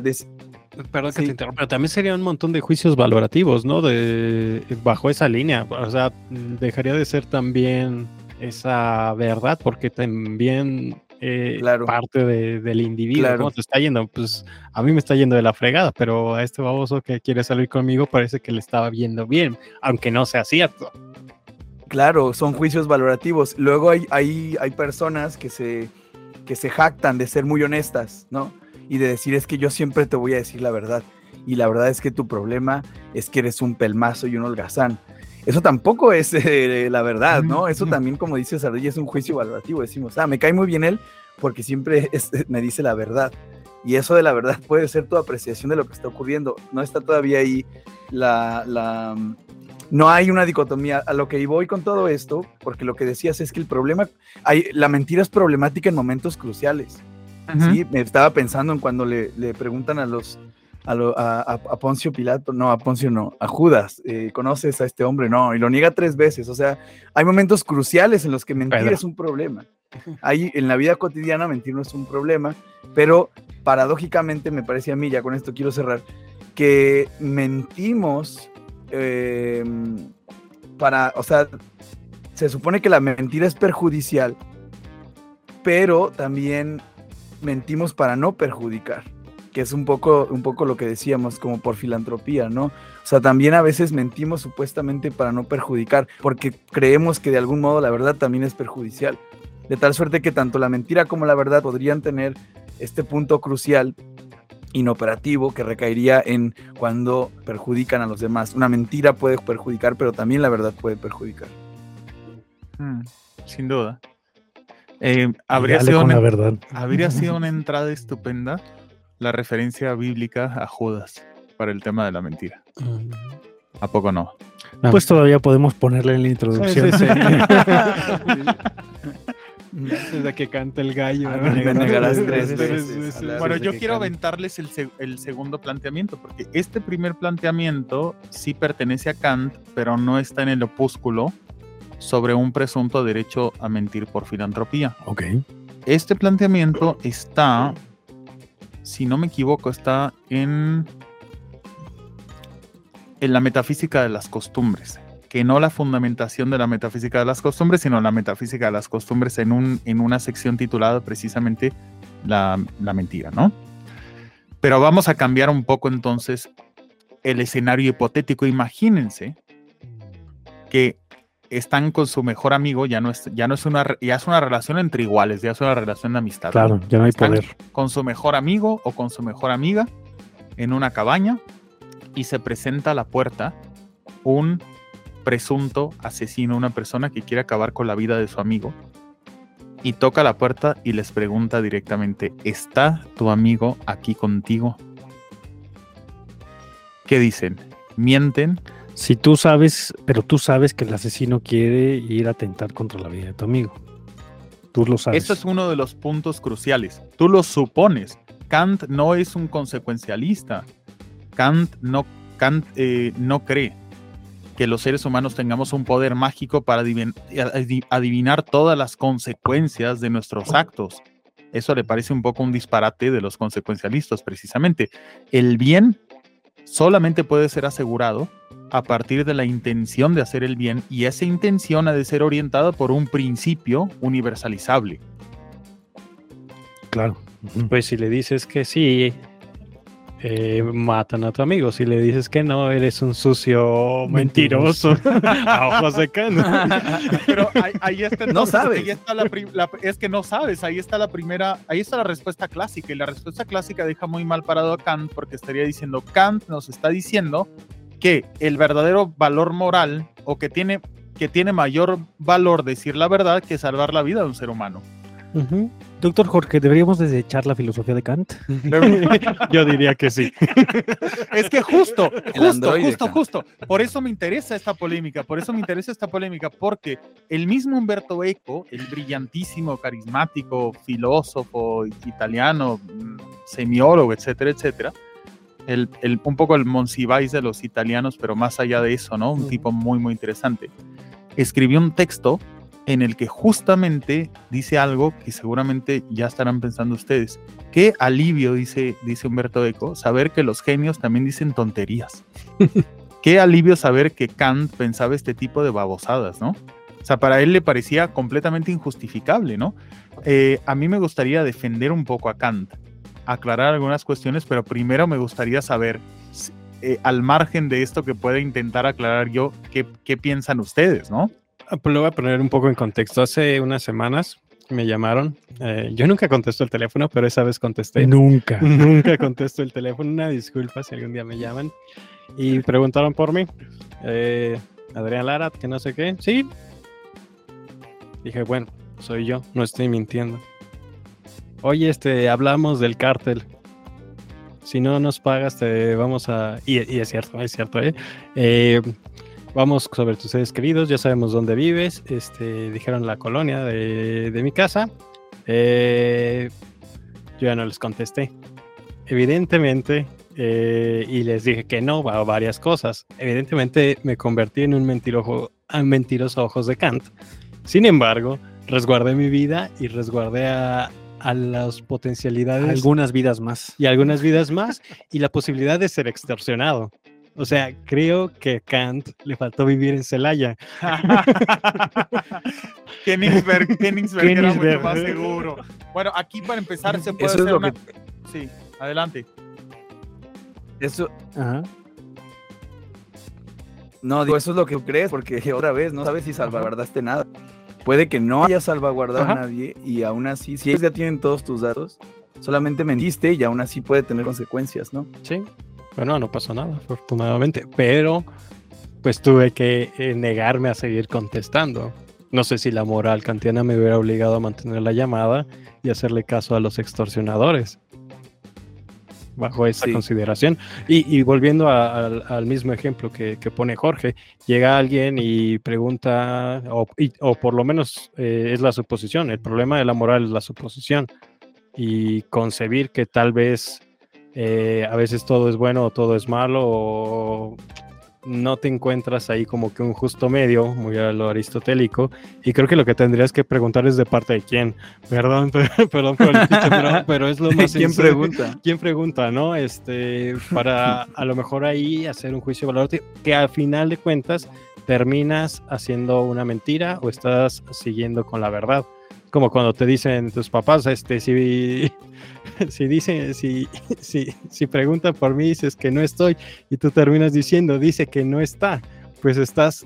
S7: Perdón que te interrumpa, pero también sería un montón de juicios valorativos, ¿no? De bajo esa línea. O sea, dejaría de ser también esa verdad, porque también eh, parte del individuo, ¿no? Te está yendo, pues a mí me está yendo de la fregada, pero a este baboso que quiere salir conmigo parece que le estaba viendo bien, aunque no sea cierto.
S4: Claro, son juicios valorativos. Luego hay, hay, hay personas que se, que se jactan de ser muy honestas, ¿no? Y de decir, es que yo siempre te voy a decir la verdad. Y la verdad es que tu problema es que eres un pelmazo y un holgazán. Eso tampoco es eh, la verdad, ¿no? Eso también, como dice Sardilla, es un juicio valorativo. Decimos, ah, me cae muy bien él porque siempre me dice la verdad. Y eso de la verdad puede ser tu apreciación de lo que está ocurriendo. No está todavía ahí la, la no hay una dicotomía. A lo que voy con todo esto, porque lo que decías es que el problema, hay, la mentira es problemática en momentos cruciales. ¿Sí? Me estaba pensando en cuando le, le preguntan a los a, a, Poncio Pilato, no, a Poncio no, a Judas, eh, ¿conoces a este hombre? No, y lo niega tres veces. O sea, hay momentos cruciales en los que mentir es un problema. Hay, en la vida cotidiana mentir no es un problema, pero paradójicamente me parece a mí, ya con esto quiero cerrar, que mentimos Em, para, o sea, se supone que la mentira es perjudicial, pero también mentimos para no perjudicar, que es un poco, un poco lo que decíamos, como por filantropía, ¿no? O sea, también a veces mentimos supuestamente para no perjudicar, porque creemos que de algún modo la verdad también es perjudicial. De tal suerte que tanto la mentira como la verdad podrían tener este punto crucial inoperativo que recaería en cuando perjudican a los demás. Una mentira puede perjudicar, pero también la verdad puede perjudicar.
S6: Mm, sin duda. Eh, habría, sido una, verdad. habría sido una entrada estupenda la referencia bíblica a Judas para el tema de la mentira. Mm. ¿A poco no?
S5: Pues todavía podemos ponerle en la introducción.
S7: Desde que canta el gallo.
S6: Bueno, yo quiero aventarles el, segundo planteamiento, porque este primer planteamiento sí pertenece a Kant, pero no está en el opúsculo sobre un presunto derecho a mentir por filantropía.
S5: Ok.
S6: Este planteamiento está, si no me equivoco, está en, en la metafísica de las costumbres que no la fundamentación de la metafísica de las costumbres, sino la metafísica de las costumbres en, un, en una sección titulada precisamente la, la mentira, ¿no? Pero vamos a cambiar un poco entonces el escenario hipotético. Imagínense que están con su mejor amigo, ya no es, ya no es una, ya es una relación entre iguales, ya es una relación de amistad.
S5: Claro, ya no hay poder.
S6: Con su mejor amigo o con su mejor amiga en una cabaña y se presenta a la puerta un presunto asesino, una persona que quiere acabar con la vida de su amigo, y toca la puerta y les pregunta directamente, ¿está tu amigo aquí contigo? ¿Qué dicen? ¿Mienten?
S5: Si tú sabes, pero tú sabes que el asesino quiere ir a atentar contra la vida de tu amigo. Tú lo sabes.
S6: Eso es uno de los puntos cruciales. Tú lo supones. Kant no es un consecuencialista. Kant no, Kant, eh, no cree que los seres humanos tengamos un poder mágico para adivinar todas las consecuencias de nuestros actos. Eso le parece un poco un disparate de los consecuencialistas, precisamente. El bien solamente puede ser asegurado a partir de la intención de hacer el bien y esa intención ha de ser orientada por un principio universalizable.
S7: Claro. Pues si le dices que sí, eh, matan a tu amigo. Si le dices que no, eres un sucio mentiroso. a ojos de
S6: Pero ahí, está. no sabes. es que no sabes. Ahí está la primera. Ahí está la respuesta clásica. Y la respuesta clásica deja muy mal parado a Kant porque estaría diciendo: Kant nos está diciendo que el verdadero valor moral o que tiene, que tiene mayor valor decir la verdad que salvar la vida de un ser humano.
S5: Doctor Jorge, ¿deberíamos desechar la filosofía de Kant?
S7: Yo diría que sí.
S6: es que justo, justo, justo, justo. Por eso me interesa esta polémica, por eso me interesa esta polémica, porque el mismo Humberto Eco, el brillantísimo, carismático, filósofo italiano, mm, semiólogo, etcétera, etcétera, el, un poco el Monsiváis de los italianos, pero más allá de eso, ¿no? Un tipo muy, muy interesante. Escribió un texto en el que justamente dice algo que seguramente ya estarán pensando ustedes. Qué alivio, dice, dice Humberto Eco, saber que los genios también dicen tonterías. Qué alivio saber que Kant pensaba este tipo de babosadas, ¿no? O sea, para él le parecía completamente injustificable, ¿no? Eh, a mí me gustaría defender un poco a Kant, aclarar algunas cuestiones, pero primero me gustaría saber, eh, al margen de esto que pueda intentar aclarar yo, qué, qué piensan ustedes, ¿no?
S7: Ah, pues lo voy a poner un poco en contexto. Hace unas semanas me llamaron. Eh, yo nunca contesto el teléfono, pero esa vez contesté.
S5: Nunca.
S7: nunca contesto el teléfono. Una disculpa si algún día me llaman. Y preguntaron por mí. Eh, Adrián Lara, que no sé qué. Sí. Dije, bueno, soy yo, no estoy mintiendo. Oye, este, hablamos del cártel. Si no nos pagas, te vamos a. Y, es cierto, es cierto, ¿eh? ¿eh? Vamos sobre tus seres queridos, ya sabemos dónde vives. Este, dijeron la colonia de, mi casa. Eh, yo ya no les contesté. Evidentemente, eh, y les dije que no a varias cosas. Evidentemente me convertí en un mentiroso, mentiroso ojos de Kant. Sin embargo, resguardé mi vida y resguardé a, a las potencialidades.
S5: Algunas vidas más.
S7: Y algunas vidas más. y la posibilidad de ser extorsionado. O sea, creo que Kant le faltó vivir en Celaya.
S6: Kenningsberg, Kenningsberg, era mucho más seguro. Bueno, aquí para empezar se puede hacer una... Sí, adelante.
S4: Eso... Ajá. No, digo, eso es lo que crees, porque otra vez no sabes si salvaguardaste nada. Puede que no haya salvaguardado a nadie y aún así, si ellos ya tienen todos tus datos, solamente mentiste y aún así puede tener consecuencias, ¿no?
S7: Sí, bueno, no pasó nada, afortunadamente, pero pues tuve que eh, negarme a seguir contestando. No sé si la moral kantiana me hubiera obligado a mantener la llamada y hacerle caso a los extorsionadores bajo esa consideración. Y, volviendo al mismo ejemplo que, pone Jorge, llega alguien y pregunta, o, por lo menos eh, es la suposición, el problema de la moral es la suposición, y concebir que tal vez eh, a veces todo es bueno o todo es malo, o no te encuentras ahí como que un justo medio, muy a lo aristotélico, y creo que lo que tendrías que preguntar es de parte de quién. Perdón, perdón pero, es lo más
S4: ¿Quién pregunta?
S7: ¿Quién pregunta, no? Este, para a lo mejor ahí hacer un juicio de valor que al final de cuentas terminas haciendo una mentira o estás siguiendo con la verdad como cuando te dicen tus papás, este, si, si dicen, si, si, si preguntan por mí, dices que no estoy, y tú terminas diciendo, dice que no está, pues estás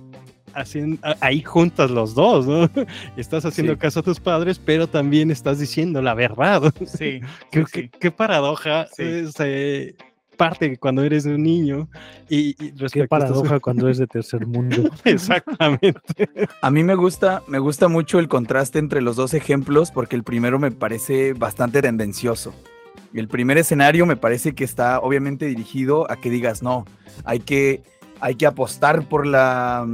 S7: haciendo, ahí juntas los dos, ¿no? Estás haciendo caso a tus padres, pero también estás diciendo la verdad.
S6: Sí.
S7: qué, qué, paradoja. Eh, parte cuando eres un niño y,
S5: qué paradoja cuando eres de tercer mundo.
S7: Exactamente.
S4: A mí me gusta, me gusta mucho el contraste entre los dos ejemplos porque el primero me parece bastante tendencioso. El primer escenario me parece que está obviamente dirigido a que digas, no, hay que, hay que apostar por la,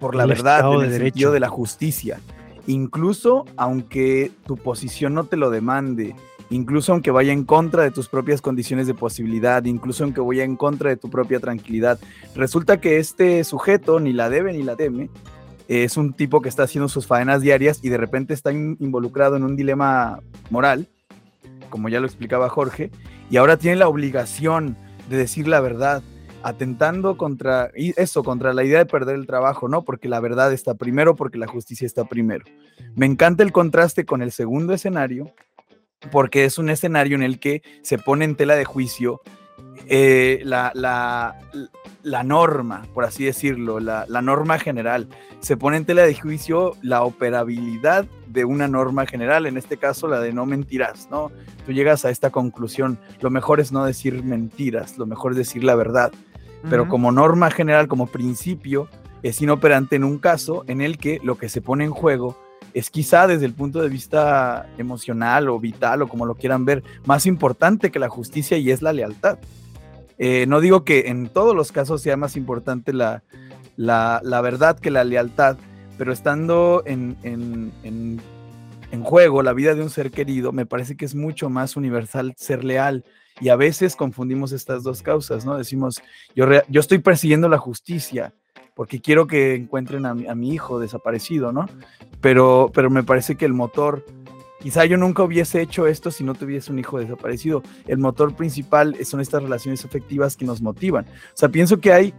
S4: por la verdad, en el sentido de la justicia. Incluso aunque tu posición no te lo demande, incluso aunque vaya en contra de tus propias condiciones de posibilidad, incluso aunque vaya en contra de tu propia tranquilidad. Resulta que este sujeto ni la debe ni la teme, es un tipo que está haciendo sus faenas diarias y de repente está involucrado en un dilema moral, como ya lo explicaba Jorge, y ahora tiene la obligación de decir la verdad, atentando contra eso, contra la idea de perder el trabajo, ¿no? Porque la verdad está primero, porque la justicia está primero. Me encanta el contraste con el segundo escenario, porque es un escenario en el que se pone en tela de juicio eh, la, norma, por así decirlo, la, norma general. Se pone en tela de juicio la operabilidad de una norma general, en este caso la de no mentirás, ¿no? Tú llegas a esta conclusión, lo mejor es no decir mentiras, lo mejor es decir la verdad, pero como norma general, como principio, es inoperante en un caso en el que lo que se pone en juego es quizá desde el punto de vista emocional o vital o como lo quieran ver, más importante que la justicia y es la lealtad. Eh, no digo que en todos los casos sea más importante la, la, verdad que la lealtad, pero estando en, en, en, juego la vida de un ser querido, me parece que es mucho más universal ser leal. Y a veces confundimos estas dos causas, ¿no? Decimos, yo, yo estoy persiguiendo la justicia, porque quiero que encuentren a mi, hijo desaparecido, ¿no? Pero, pero me parece que el motor, quizá yo nunca hubiese hecho esto si no tuviese un hijo desaparecido. El motor principal son estas relaciones afectivas que nos motivan. O sea, pienso que hay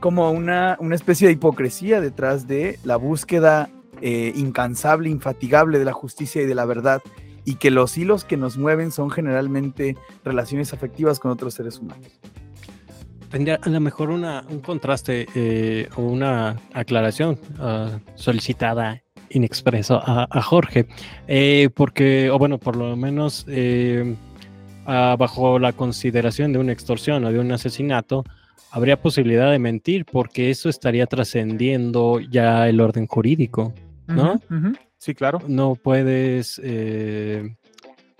S4: como una, una especie de hipocresía detrás de la búsqueda eh, incansable, infatigable de la justicia y de la verdad, y que los hilos que nos mueven son generalmente relaciones afectivas con otros seres humanos.
S7: Tendría a lo mejor una, un contraste eh, o una aclaración uh, solicitada inexpreso a, a Jorge, eh, porque, o bueno, por lo menos eh, uh, bajo la consideración de una extorsión o de un asesinato, habría posibilidad de mentir, porque eso estaría trascendiendo ya el orden jurídico, ¿no?
S6: Sí, claro.
S7: No puedes,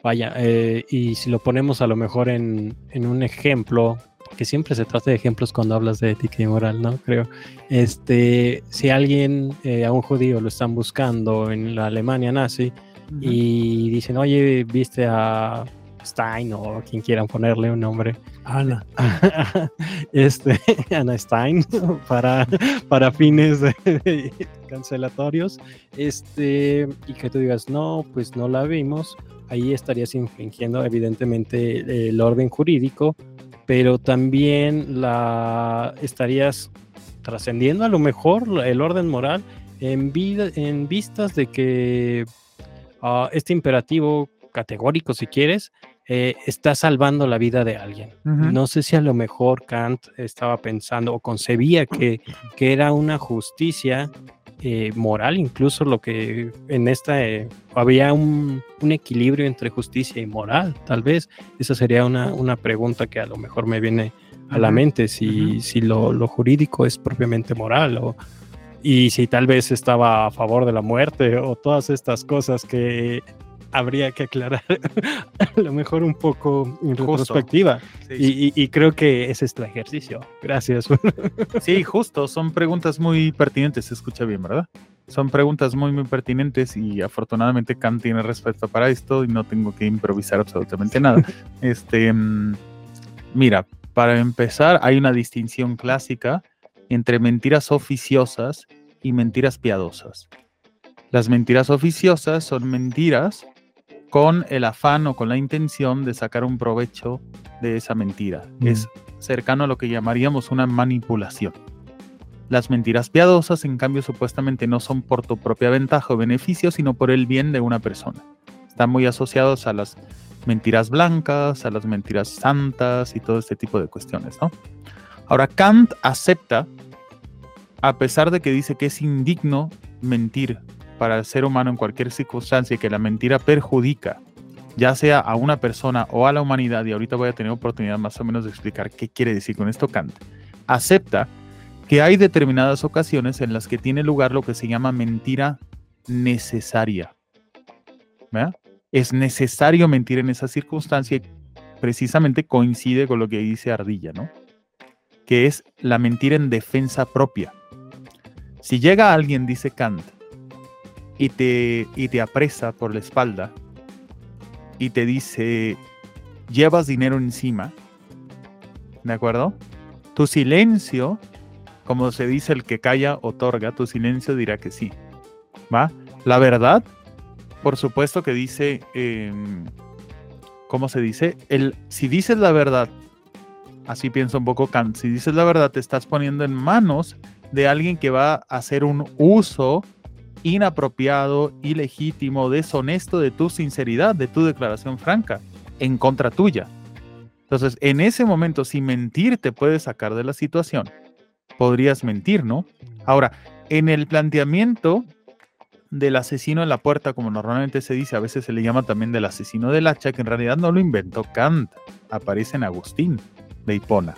S7: vaya, eh, y si lo ponemos a lo mejor en, en un ejemplo, que siempre se trata de ejemplos cuando hablas de ética y moral, ¿no? Creo. Este, si alguien, eh, a un judío lo están buscando en la Alemania nazi y dicen, oye, viste a Stein o quien quieran ponerle un nombre,
S5: Ana.
S7: este, Ana Stein, para, para fines de cancelatorios, este, y que tú digas, no, pues no la vimos, ahí estarías infringiendo evidentemente el orden jurídico, pero también la estarías trascendiendo a lo mejor el orden moral en, vida, en vistas de que ah, este imperativo categórico, si quieres, eh, está salvando la vida de alguien. No sé si a lo mejor Kant estaba pensando o concebía que, que era una justicia eh, moral, incluso lo que en esta eh, había un, un equilibrio entre justicia y moral, tal vez. Esa sería una, una pregunta que a lo mejor me viene a la mente, si, si lo, lo jurídico es propiamente moral o, y si tal vez estaba a favor de la muerte o todas estas cosas que habría que aclarar a lo mejor un poco en
S6: Justo.
S7: retrospectiva.
S6: Sí,
S7: Y, y- y creo que ese es tu ejercicio. Gracias.
S6: Sí, justo, son preguntas muy pertinentes, se escucha bien, ¿verdad? Son preguntas muy, muy pertinentes y afortunadamente Kant tiene respuesta para esto y no tengo que improvisar absolutamente nada. Este, mm, mira, para empezar, hay una distinción clásica entre mentiras oficiosas y mentiras piadosas. Las mentiras oficiosas son mentiras con el afán o con la intención de sacar un provecho de esa mentira.
S7: Mm.
S6: Es cercano a lo que llamaríamos una manipulación. Las mentiras piadosas, en cambio, supuestamente no son por tu propia ventaja o beneficio, sino por el bien de una persona. Están muy asociados a las mentiras blancas, a las mentiras santas y todo este tipo de cuestiones, ¿no? Ahora, Kant acepta, a pesar de que dice que es indigno mentir para el ser humano en cualquier circunstancia que la mentira perjudica, ya sea a una persona o a la humanidad, y ahorita voy a tener oportunidad más o menos de explicar qué quiere decir con esto Kant, acepta que hay determinadas ocasiones en las que tiene lugar lo que se llama mentira necesaria. Es necesario mentir en esa circunstancia y precisamente coincide con lo que dice Ardilla, ¿no? Que es la mentira en defensa propia. Si llega alguien, dice Kant, y te, y te apresa por la espalda y te dice, llevas dinero encima, ¿de acuerdo? Tu silencio, como se dice el que calla, otorga, tu silencio dirá que sí, ¿va? La verdad, por supuesto que dice, em, ¿cómo se dice? El, si dices la verdad, así piensa un poco Kant, si dices la verdad te estás poniendo en manos de alguien que va a hacer un uso inapropiado, ilegítimo, deshonesto de tu sinceridad, de tu declaración franca, en contra tuya. Entonces, en ese momento, si mentir te puede sacar de la situación, podrías mentir, ¿no? Ahora, en el planteamiento del asesino en la puerta, como normalmente se dice, a veces se le llama también del asesino del hacha, que en realidad no lo inventó Kant, aparece en Agustín de Hipona.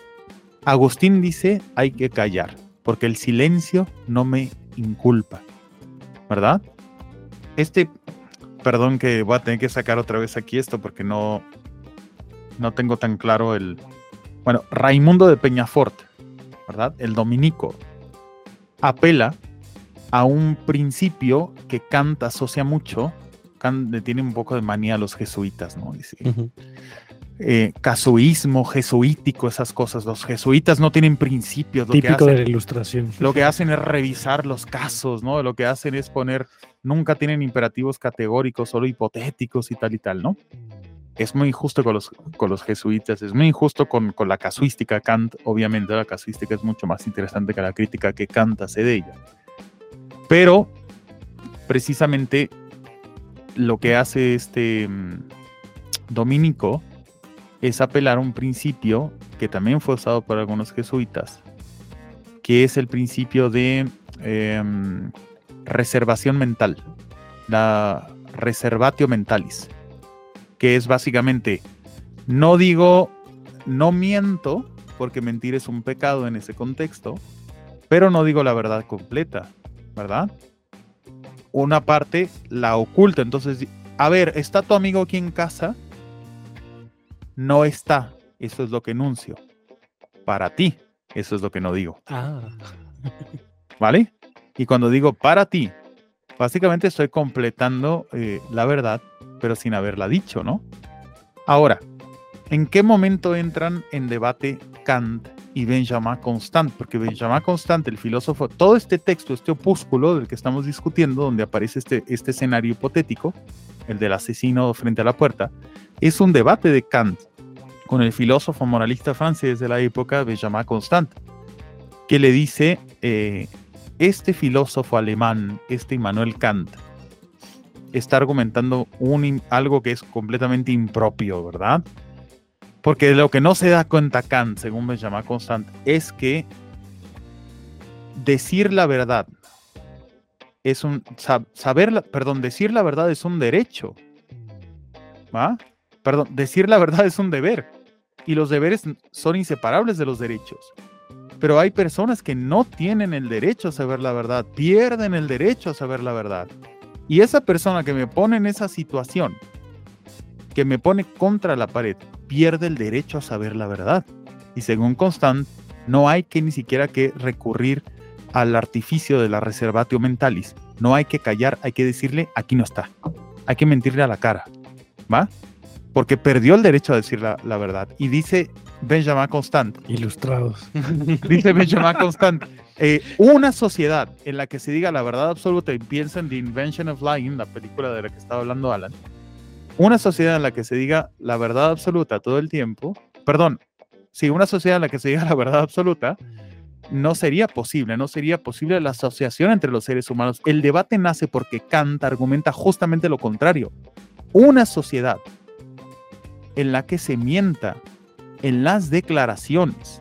S6: Agustín dice, hay que callar, porque el silencio no me inculpa, ¿verdad? Este, perdón que voy a tener que sacar otra vez aquí esto porque no, no tengo tan claro el... Bueno, Raimundo de Peñafort, ¿verdad? El dominico, apela a un principio que Kant asocia mucho. Kant le tiene un poco de manía a los jesuitas, ¿no? Dice. Eh, casuísmo, jesuítico, esas cosas. Los jesuitas no tienen principios. Lo que
S5: de
S6: hacen-
S5: la ilustración.
S6: lo que hacen es revisar los casos, ¿no? Lo que hacen es poner, nunca tienen imperativos categóricos, solo hipotéticos y tal y tal, ¿no? Es muy injusto con los, con los jesuitas, es muy injusto con, con la casuística. Kant, obviamente, la casuística es mucho más interesante que la crítica que Kant hace de ella. Pero, precisamente, lo que hace este mm, Dominico es apelar a un principio que también fue usado por algunos jesuitas, que es el principio de em, reservación mental, la reservatio mentalis, que es básicamente, no digo, no miento, porque mentir es un pecado en ese contexto, pero no digo la verdad completa, ¿verdad? Una parte la oculta, entonces, a ver, ¿está tu amigo aquí en casa? No está, eso es lo que enuncio. Para ti, eso es lo que no digo. Ah. ¿Vale? Y cuando digo para ti, básicamente estoy completando eh, la verdad, pero sin haberla dicho, ¿no? Ahora, ¿en qué momento entran en debate Kant y Benjamin Constant? Porque Benjamin Constant, el filósofo, todo este texto, este opúsculo del que estamos discutiendo, donde aparece este, este escenario hipotético, el del asesino frente a la puerta, es un debate de Kant con el filósofo moralista francés de la época, Benjamin Constant, que le dice, eh, este filósofo alemán, este Immanuel Kant, está argumentando algo que es completamente impropio, ¿verdad? Porque lo que no se da cuenta Kant, según Benjamin Constant, es que decir la verdad es un saber, perdón, decir la verdad es un derecho. ¿Va? Perdón, decir la verdad es un deber y los deberes son inseparables de los derechos. Pero hay personas que no tienen el derecho a saber la verdad, pierden el derecho a saber la verdad. Y esa persona que me pone en esa situación, que me pone contra la pared, pierde el derecho a saber la verdad. Y según Constant, no hay que ni siquiera que recurrir al artificio de la reservatio mentalis. No hay que callar, hay que decirle, aquí no está. Hay que mentirle a la cara. ¿Va? Porque perdió el derecho a decir la, verdad. Y dice Benjamin Constant.
S5: Ilustrados.
S6: Dice Benjamin Constant. Eh, una sociedad en la que se diga la verdad absoluta y piensa en The Invention of Lying, la película de la que estaba hablando Alan. Una sociedad en la que se diga la verdad absoluta todo el tiempo. Perdón, si una sociedad en la que se diga la verdad absoluta no sería posible, no sería posible la asociación entre los seres humanos. El debate nace porque Kant argumenta justamente lo contrario. Una sociedad en la que se mienta en las declaraciones,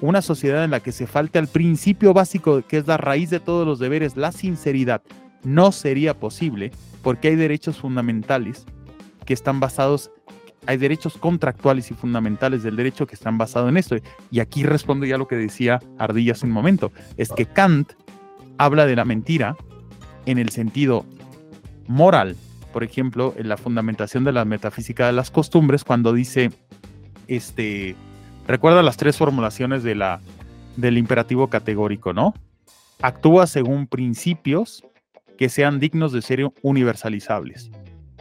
S6: una sociedad en la que se falte al principio básico que es la raíz de todos los deberes, la sinceridad, no sería posible porque hay derechos fundamentales que están basados, hay derechos contractuales y fundamentales del derecho que están basados en esto. Y aquí respondo ya lo que decía Ardilla hace un momento, es que Kant habla de la mentira en el sentido moral por ejemplo, en la fundamentación de la metafísica de las costumbres, cuando dice, este, recuerda las tres formulaciones de la, del imperativo categórico, ¿no? Actúa según principios que sean dignos de ser universalizables.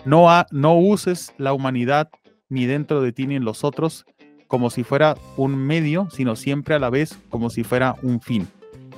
S6: No, no uses la humanidad ni dentro de ti ni en los otros como si fuera un medio, sino siempre a la vez como si fuera un fin.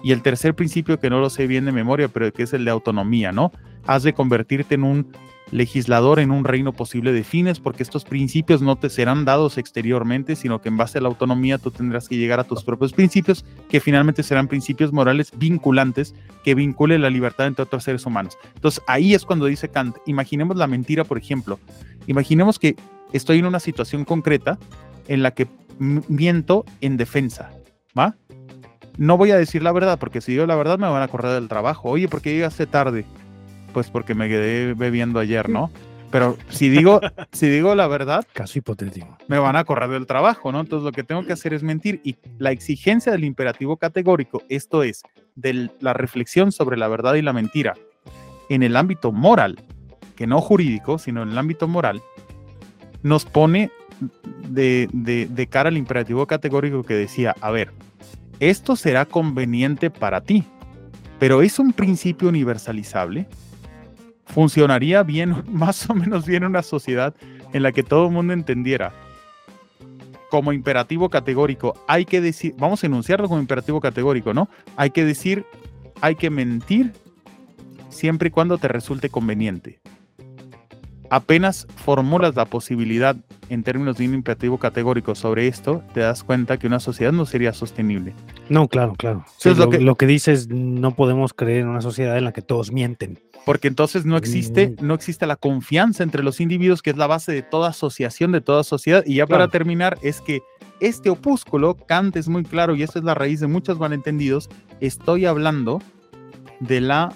S6: Y el tercer principio, que no lo sé bien de memoria, pero que es el de autonomía, ¿no? Has de convertirte en un legislador en un reino posible de fines, porque estos principios no te serán dados exteriormente, sino que en base a la autonomía tú tendrás que llegar a tus propios principios, que finalmente serán principios morales vinculantes que vinculen la libertad entre otros seres humanos. Entonces ahí es cuando dice Kant, imaginemos la mentira, por ejemplo, imaginemos que estoy en una situación concreta en la que miento en defensa, ¿va? No voy a decir la verdad, porque si digo la verdad me van a correr del trabajo. Oye, ¿por qué llegaste tarde? Pues porque me quedé bebiendo ayer, ¿no? Pero si digo, si digo la verdad,
S5: caso hipotético,
S6: me van a correr del trabajo, ¿no? Entonces lo que tengo que hacer es mentir y la exigencia del imperativo categórico, esto es, de la reflexión sobre la verdad y la mentira en el ámbito moral, que no jurídico, sino en el ámbito moral, nos pone de, de cara al imperativo categórico que decía, a ver, esto será conveniente para ti, pero es un principio universalizable funcionaría bien, más o menos bien una sociedad en la que todo el mundo entendiera como imperativo categórico, hay que decir, vamos a enunciarlo como imperativo categórico, ¿no? Hay que decir, hay que mentir siempre y cuando te resulte conveniente. Apenas formulas la posibilidad en términos de un imperativo categórico sobre esto, te das cuenta que una sociedad no sería sostenible.
S5: No, claro, claro. Sí, lo, que, lo que dices, no podemos creer en una sociedad en la que todos mienten.
S6: Porque entonces no existe, mm. no existe la confianza entre los individuos, que es la base de toda asociación, de toda sociedad. Y ya para terminar, es que este opúsculo, Kant es muy claro, y esto es la raíz de muchos malentendidos, estoy hablando de la,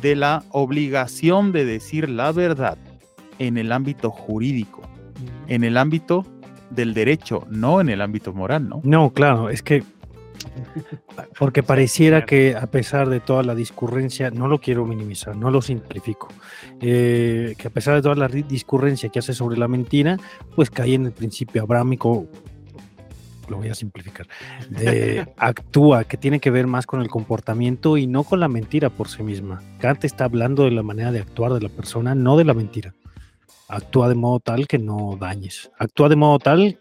S6: de la obligación de decir la verdad en el ámbito jurídico, en el ámbito del derecho, no en el ámbito moral, ¿no?
S5: No, claro, es que porque pareciera que a pesar de toda la discurrencia, no lo quiero minimizar, no lo simplifico, eh, que a pesar de toda la discurrencia que hace sobre la mentira, pues cae en el principio abrámico, lo voy a simplificar, de actúa, que tiene que ver más con el comportamiento y no con la mentira por sí misma. Kant está hablando de la manera de actuar de la persona, no de la mentira actúa de modo tal que no dañes. Actúa de modo tal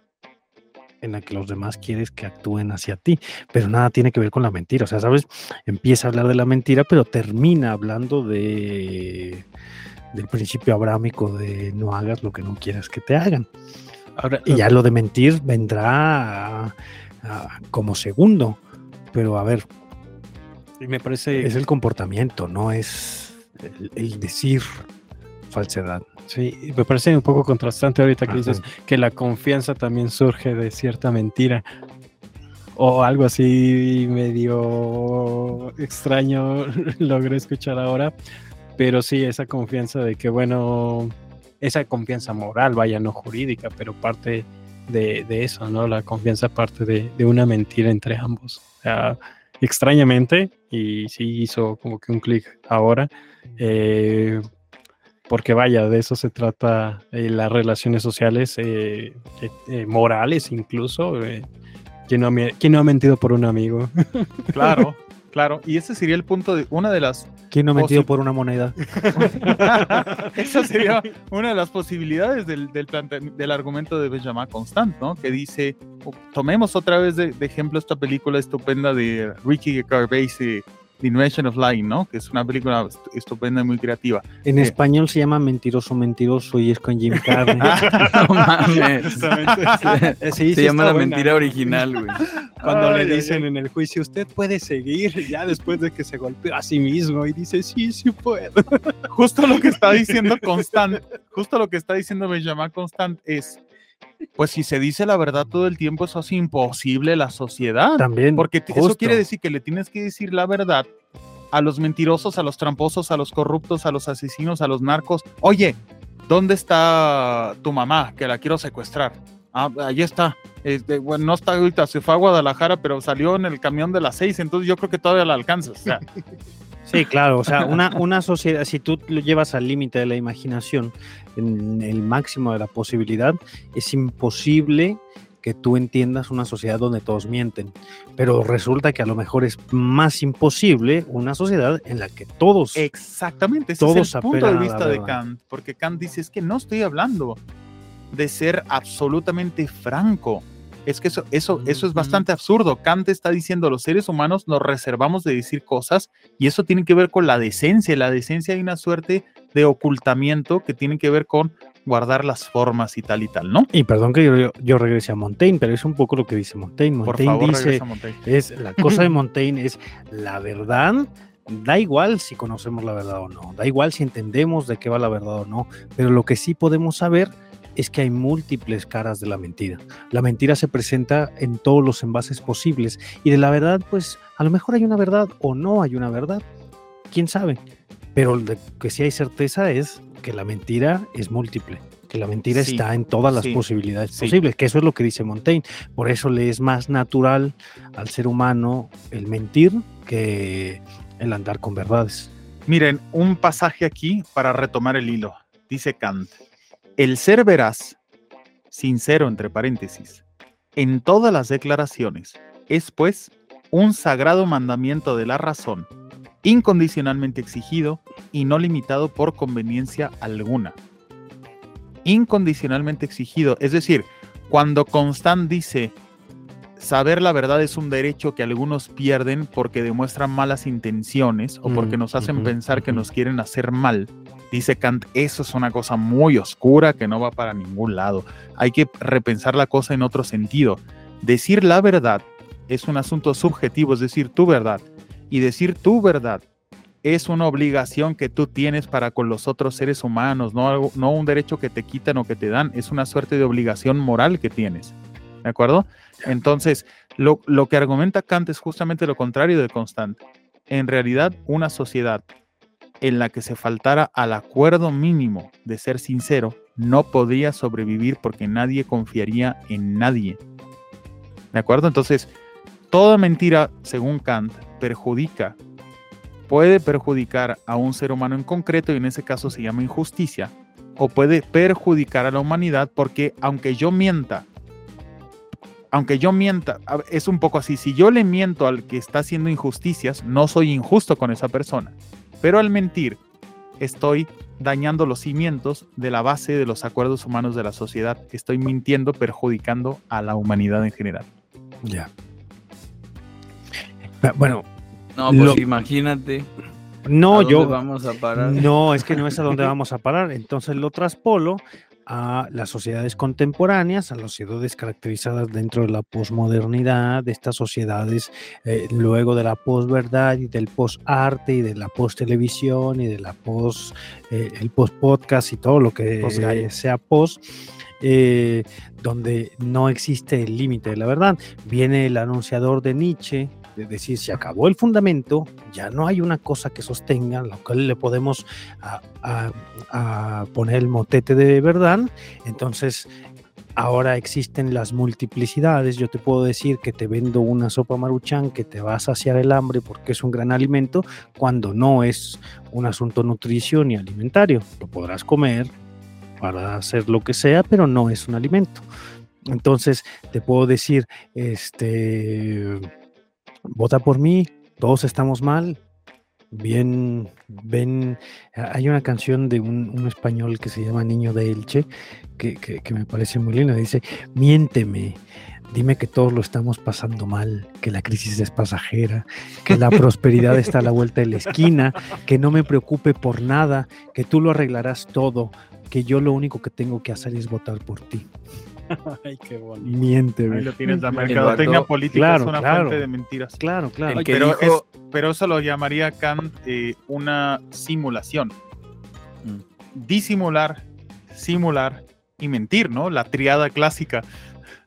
S5: en la que los demás quieres que actúen hacia ti, pero nada tiene que ver con la mentira. O sea, ¿sabes? Empieza a hablar de la mentira, pero termina hablando de del principio abrámico de no hagas lo que no quieras que te hagan. Ahora, y ya lo de mentir vendrá como segundo, pero a ver, me parece es el comportamiento, no es el decir falsedad.
S7: Sí, me parece un poco contrastante ahorita que dices que la confianza también surge de cierta mentira. O algo así medio extraño logré escuchar ahora. Pero sí, esa confianza de que, bueno, esa confianza moral, vaya, no jurídica, pero parte de, eso, ¿no? La confianza parte de, una mentira entre ambos. O sea, extrañamente, y sí hizo como que un clic ahora, eh, porque vaya, de eso se trata eh, las relaciones sociales, eh, eh, morales incluso. ¿quién, no no ha mentido por un amigo?
S6: Claro, claro. Y ese sería el punto de una de las...
S5: ¿Quién no ha mentido por una moneda?
S6: Esa sería una de las posibilidades del, del, argumento de Benjamin Constant, ¿no? Que dice, tomemos otra vez de, ejemplo esta película estupenda de Ricky Gervais, The Invention of Lying, ¿no? Que es una película estupenda y muy creativa.
S5: En eh, español se llama Mentiroso, Mentiroso y es con Jim Carrey. no mames.
S4: Sí, se llama la mentira original, güey.
S7: Cuando le dicen en el juicio, usted puede seguir ya después de que se golpeó a sí mismo y dice, sí, sí puedo.
S6: Justo lo que está diciendo Constant, justo lo que está diciendo Benjamin Constant es, pues si se dice la verdad todo el tiempo, eso es imposible la sociedad.
S5: También.
S6: Porque eso quiere decir que le tienes que decir la verdad a los mentirosos, a los tramposos, a los corruptos, a los asesinos, a los narcos. Oye, ¿dónde está tu mamá? Que la quiero secuestrar. Ah, ahí está. Este, bueno, no está ahorita, se fue a Guadalajara, pero salió en el camión de las seis, entonces yo creo que todavía la alcanzas. O sea,
S5: Sí, claro, o sea, una, una sociedad, si tú lo llevas al límite de la imaginación, en el máximo de la posibilidad, es imposible que tú entiendas una sociedad donde todos mienten, pero resulta que a lo mejor es más imposible una sociedad en la que todos
S6: exactamente ese es el punto de vista de Kant, porque Kant dice es que no estoy hablando de ser absolutamente franco, es que eso, eso, eso es bastante absurdo. Kant está diciendo, los seres humanos nos reservamos de decir cosas y eso tiene que ver con la decencia. La decencia hay una suerte de ocultamiento que tiene que ver con guardar las formas y tal y tal, ¿no?
S5: Y perdón que yo, yo regrese a Montaigne, pero es un poco lo que dice Montaigne. Montaigne Por favor, dice, Montaigne. es la cosa de Montaigne es la verdad da igual si conocemos la verdad o no, da igual si entendemos de qué va la verdad o no, pero lo que sí podemos saber es que hay múltiples caras de la mentira. La mentira se presenta en todos los envases posibles y de la verdad, pues a lo mejor hay una verdad o no hay una verdad. ¿Quién sabe? Pero lo que sí hay certeza es que la mentira es múltiple, que la mentira está en todas las posibilidades posibles, que eso es lo que dice Montaigne. Por eso le es más natural al ser humano el mentir que el andar con verdades.
S6: Miren, un pasaje aquí para retomar el hilo. Dice Kant, el ser veraz, sincero entre paréntesis, en todas las declaraciones, es pues un sagrado mandamiento de la razón, incondicionalmente exigido y no limitado por conveniencia alguna. Incondicionalmente exigido, es decir, cuando Constant dice, saber la verdad es un derecho que algunos pierden porque demuestran malas intenciones o porque
S5: Mm,
S6: nos hacen pensar que nos quieren hacer mal. Dice Kant, eso es una cosa muy oscura que no va para ningún lado. Hay que repensar la cosa en otro sentido. Decir la verdad es un asunto subjetivo, es decir, tu verdad. Y decir tu verdad es una obligación que tú tienes para con los otros seres humanos, no, algo- no un derecho que te quitan o que te dan, es una suerte de obligación moral que tienes. ¿De acuerdo? Entonces, lo, lo que argumenta Kant es justamente lo contrario de Constant. En realidad, una sociedad en la que se faltara al acuerdo mínimo de ser sincero no podría sobrevivir porque nadie confiaría en nadie. ¿De acuerdo? Entonces, toda mentira, según Kant, perjudica, puede perjudicar a un ser humano en concreto y en ese caso se llama injusticia, o puede perjudicar a la humanidad porque aunque yo mienta, aunque yo mienta, es un poco así, si yo le miento al que está haciendo injusticias, no soy injusto con esa persona, pero al mentir estoy dañando los cimientos de la base de los acuerdos humanos de la sociedad, estoy mintiendo, perjudicando a la humanidad en general.
S5: Ya. Bueno,
S4: No, pues
S5: Lo-
S4: imagínate.
S5: no,
S4: ¿a dónde
S5: yo.
S4: vamos a parar.
S5: No, es que no es a donde vamos a parar. Entonces lo traspolo a las sociedades contemporáneas, a las sociedades caracterizadas dentro de la posmodernidad, de estas sociedades eh, luego de la posverdad y del posarte y de la post-televisión y de la eh, el post-podcast y todo lo que eh, sea post. eh, donde no existe el límite de la verdad. Viene el anunciador de Nietzsche, de decir, se acabó el fundamento, ya no hay una cosa que sostenga, lo cual le podemos poner el motete de verdad, entonces ahora existen las multiplicidades, yo te puedo decir que te vendo una sopa maruchan que te va a saciar el hambre porque es un gran alimento, cuando no es un asunto nutricio ni alimentario, lo podrás comer para hacer lo que sea, pero no es un alimento. Entonces te puedo decir, este, vota por mí, todos estamos mal. Bien, ven, hay una canción de un, español que se llama Niño de Elche, que, que- que me parece muy linda. Dice, miénteme, dime que todos lo estamos pasando mal, que la crisis es pasajera, que la prosperidad está a la vuelta de la esquina, que no me preocupe por nada, que tú lo arreglarás todo, que yo lo único que tengo que hacer es votar por ti.
S8: Ay, qué bonito.
S5: Miénteme.
S6: Ahí lo tienes, la mercadotecnia
S4: vato-
S6: política
S5: Claro,
S6: es una
S5: claro.
S6: fuente de mentiras.
S5: Claro, claro.
S4: El que
S6: pero,
S4: dijo-
S6: es- pero eso lo llamaría Kant eh, una simulación.
S4: Mm.
S6: Disimular, simular y mentir, ¿no? La triada clásica.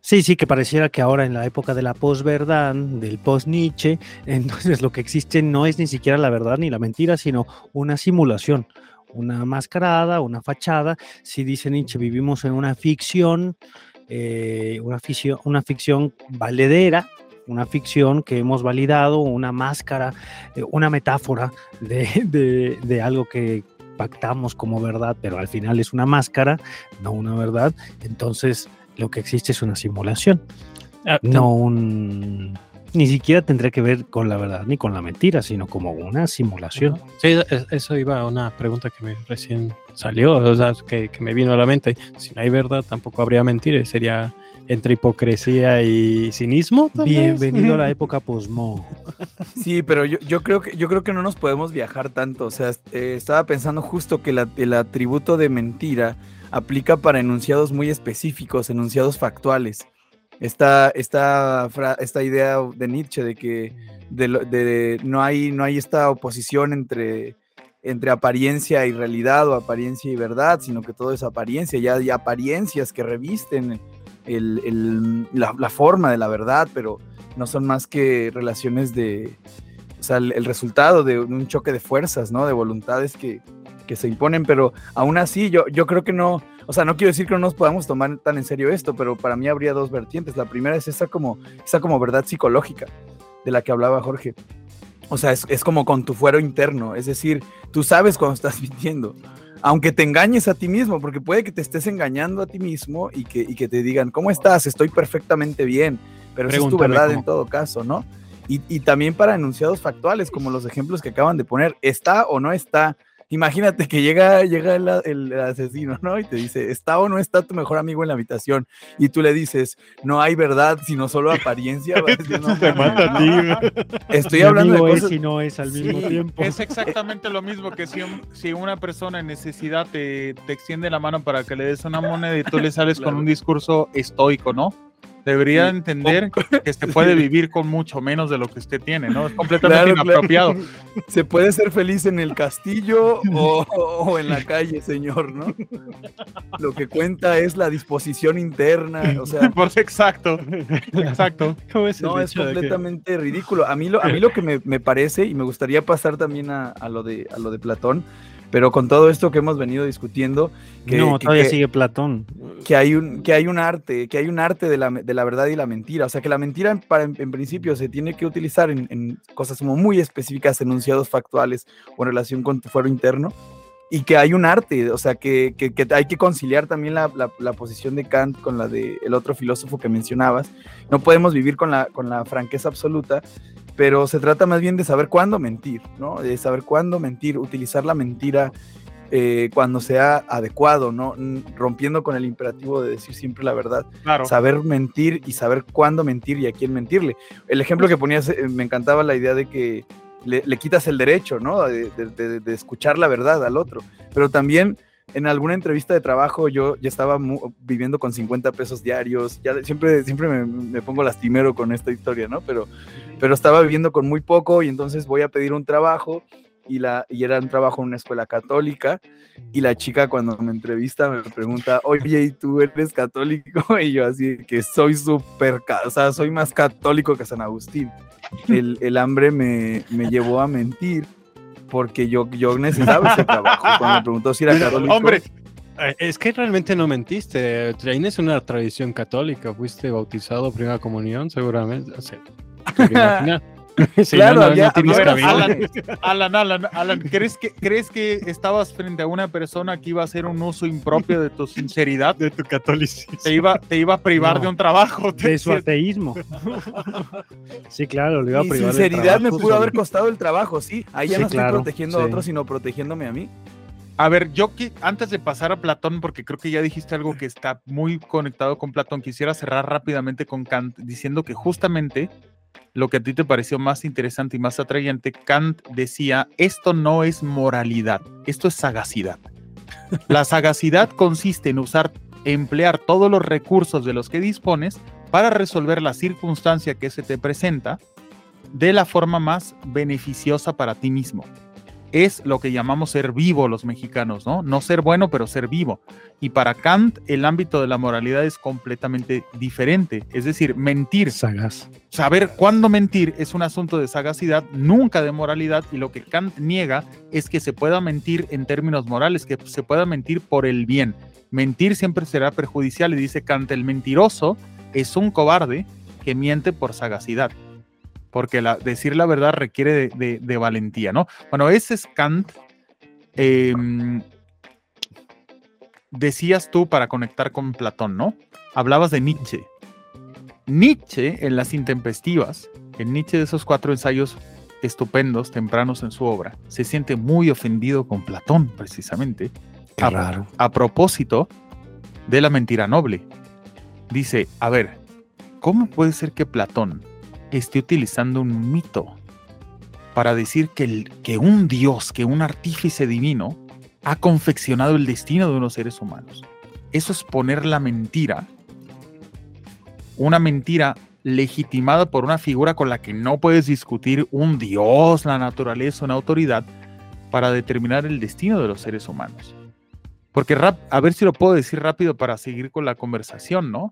S5: Sí, sí, que pareciera que ahora en la época de la posverdad, del post-Nietzsche, entonces lo que existe no es ni siquiera la verdad ni la mentira, sino una simulación, una mascarada, una fachada. Si dice Nietzsche, vivimos en una ficción, eh, una, ficción una ficción valedera, una ficción que hemos validado, una máscara, eh, una metáfora de, de- de algo que pactamos como verdad, pero al final es una máscara, no una verdad. Entonces, lo que existe es una simulación,
S8: Ah,
S5: no un... Ni siquiera tendría que ver con la verdad ni con la mentira, sino como una simulación.
S8: Sí, es- eso iba a una pregunta que me recién salió, o sea, que, que me vino a la mente. Si no hay verdad, tampoco habría mentira, sería entre hipocresía y cinismo.
S5: Bienvenido a la época posmo.
S4: Sí, pero yo, yo creo que yo creo que no nos podemos viajar tanto. O sea, eh, estaba pensando justo que la- el atributo de mentira aplica para enunciados muy específicos, enunciados factuales. Esta, esta, esta idea de Nietzsche de que de no, hay, no hay esta oposición entre, entre apariencia y realidad o apariencia y verdad, sino que todo es apariencia. Ya hay apariencias que revisten la forma de la verdad, pero no son más que relaciones de, o sea, el, el resultado de un choque de fuerzas, ¿no? De voluntades que, que se imponen, pero aún así yo, yo creo que no, o sea, no quiero decir que no nos podamos tomar tan en serio esto, pero para mí habría dos vertientes. La primera es esa como, esa como verdad psicológica de la que hablaba Jorge. O sea, es, es como con tu fuero interno, es decir, tú sabes cuando estás mintiendo, aunque te engañes a ti mismo, porque puede que te estés engañando a ti mismo y que, y que te digan, ¿cómo estás? Estoy perfectamente bien, pero esa es tu verdad
S8: cómo.
S4: en todo caso, ¿no? Y, y también para enunciados factuales, como los ejemplos que acaban de poner, ¿está o no está imagínate que llega, llega el, asesino, ¿no? Y te dice, ¿está o no está tu mejor amigo en la habitación? Y tú le dices, no hay verdad, sino solo apariencia.
S7: mata a ti.
S4: Estoy hablando de
S5: cosas... Es no es al mismo tiempo.
S6: Es exactamente lo mismo que si, si una persona en necesidad te, te, extiende la mano para que le des una moneda y tú le sales con un discurso estoico, ¿no? Debería entender que se puede vivir con mucho menos de lo que usted tiene, ¿no? Es completamente inapropiado.
S4: Se puede ser feliz en el castillo o, en la calle, señor, ¿no? Lo que cuenta es la disposición interna, o sea...
S6: Pues exacto, exacto.
S4: no, es completamente ridículo. A mí lo, a mí lo que me, parece, y me gustaría pasar también a, lo, de, a lo de Platón, pero con todo esto que hemos venido discutiendo,
S5: que, no, todavía sigue Platón.
S4: Que hay un, que hay un arte, que hay un arte de la, de la verdad y la mentira. O sea, que la mentira en, en, principio se tiene que utilizar en, cosas como muy específicas, enunciados factuales o en relación con tu fuero interno. Y que hay un arte, o sea, que, que, que hay que conciliar también la, la, la, posición de Kant con la del el otro filósofo que mencionabas. No podemos vivir con la, con la franqueza absoluta, pero se trata más bien de saber cuándo mentir, ¿no? De saber cuándo mentir, utilizar la mentira eh, cuando sea adecuado, ¿no? Rompiendo con el imperativo de decir siempre la verdad. Saber mentir y saber cuándo mentir y a quién mentirle. El ejemplo que ponías, eh, me encantaba la idea de que le, quitas el derecho, ¿no? De, de, escuchar la verdad al otro. Pero también en alguna entrevista de trabajo yo ya estaba viviendo con 50 pesos diarios, ya siempre, siempre me, pongo lastimero con esta historia, ¿no? Pero, pero estaba viviendo con muy poco y entonces voy a pedir un trabajo y, la, y era un trabajo en una escuela católica y la chica cuando me entrevista me pregunta, oye, ¿y tú eres católico? Y yo así, que soy súper, o sea, soy más católico que San Agustín. El, el hambre me, me llevó a mentir porque yo, yo necesitaba ese trabajo. Cuando me preguntó si era católico.
S7: Hombre, eh, es que realmente no mentiste. es una tradición católica. Fuiste bautizado, primera comunión, seguramente. O sea,
S6: claro, Alan, Alan, Alan, ¿crees que, ¿crees que estabas frente a una persona que iba a hacer un uso impropio de tu sinceridad?
S7: De tu catolicismo.
S6: Te iba, te iba a privar de un trabajo.
S5: De su ateísmo. sí, claro, le iba a privar.
S4: sinceridad me pudo haber costado el trabajo, sí. Ahí ya no estoy protegiendo a otros, sino protegiéndome a mí.
S6: A ver, yo antes de pasar a Platón, porque creo que ya dijiste algo que está muy conectado con Platón, quisiera cerrar rápidamente con Kant diciendo que justamente lo que a ti te pareció más interesante y más atrayente, Kant decía, esto no es moralidad, esto es sagacidad. La sagacidad consiste en usar, emplear todos los recursos de los que dispones para resolver la circunstancia que se te presenta de la forma más beneficiosa para ti mismo es lo que llamamos ser vivo los mexicanos, ¿no? No ser bueno, pero ser vivo. Y para Kant el ámbito de la moralidad es completamente diferente, es decir, mentir.
S5: Sagaz.
S6: Saber cuándo mentir es un asunto de sagacidad, nunca de moralidad, y lo que Kant niega es que se pueda mentir en términos morales, que se pueda mentir por el bien. Mentir siempre será perjudicial y dice Kant, el mentiroso es un cobarde que miente por sagacidad porque decir la verdad requiere de, valentía, ¿no? Bueno, ese es Kant. Em, decías tú para conectar con Platón, ¿no? Hablabas de Nietzsche. Nietzsche, en las intempestivas, en Nietzsche de esos cuatro ensayos estupendos, tempranos en su obra, se siente muy ofendido con Platón, precisamente.
S5: Qué
S6: a propósito de la mentira noble. Dice, a ver, ¿cómo puede ser que Platón, esté utilizando un mito para decir que, el, que un Dios, que un artífice divino, ha confeccionado el destino de unos seres humanos. Eso es poner la mentira, una mentira legitimada por una figura con la que no puedes discutir un Dios, la naturaleza, una autoridad, para determinar el destino de los seres humanos. Porque, a ver si lo puedo decir rápido para seguir con la conversación, ¿no?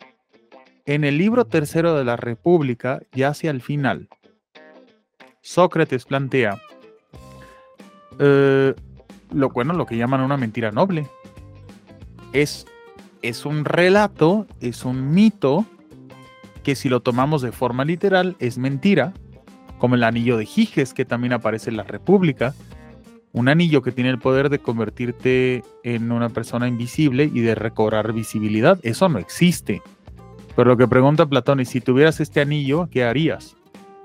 S6: En el libro tercero de la República, ya hacia el final, Sócrates plantea eh, lo bueno, lo que llaman una mentira noble. Es, es un relato, es un mito que si lo tomamos de forma literal es mentira, como el anillo de Giges que también aparece en la República, un anillo que tiene el poder de convertirte en una persona invisible y de recobrar visibilidad. Eso no existe. Pero lo que pregunta Platón es, si tuvieras este anillo, ¿qué harías?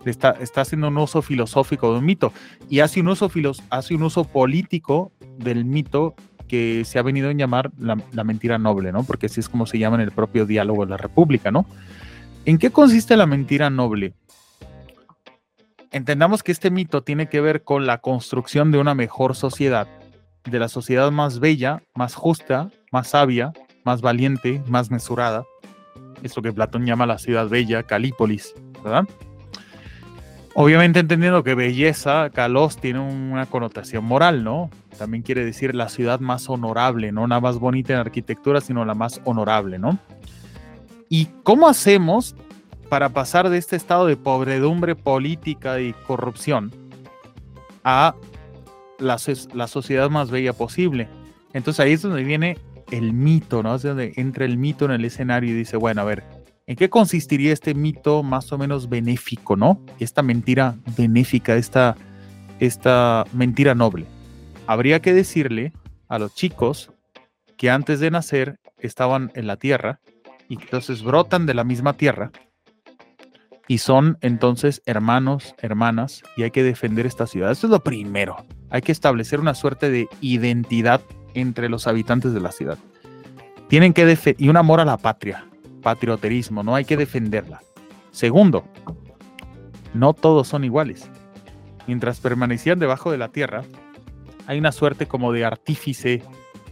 S6: está, está haciendo un uso filosófico de un mito y hace un uso, hace un uso político del mito que se ha venido a llamar la, la, mentira noble, ¿no? Porque así es como se llama en el propio diálogo de la República, ¿no? ¿En qué consiste la mentira noble? Entendamos que este mito tiene que ver con la construcción de una mejor sociedad, de la sociedad más bella, más justa, más sabia, más valiente, más mesurada. Esto que Platón llama la ciudad bella, Calípolis, ¿verdad? Obviamente entendiendo que belleza, Kalos, tiene una connotación moral, ¿no? También quiere decir la ciudad más honorable, no la más bonita en arquitectura, sino la más honorable, ¿no? ¿Y cómo hacemos para pasar de este estado de pobredumbre política y corrupción a la, la sociedad más bella posible? Entonces ahí es donde viene el mito, ¿no? Es donde entra el mito en el escenario y dice, bueno, a ver, ¿En qué consistiría este mito más o menos benéfico, no? Esta mentira benéfica, esta, esta mentira noble. Habría que decirle a los chicos que antes de nacer estaban en la tierra y entonces brotan de la misma tierra y son entonces hermanos, hermanas y hay que defender esta ciudad. Eso es lo primero. Hay que establecer una suerte de identidad entre los habitantes de la ciudad. Tienen que y un amor a la patria patrioterismo, no hay que defenderla. Segundo, no todos son iguales. Mientras permanecían debajo de la tierra, hay una suerte como de artífice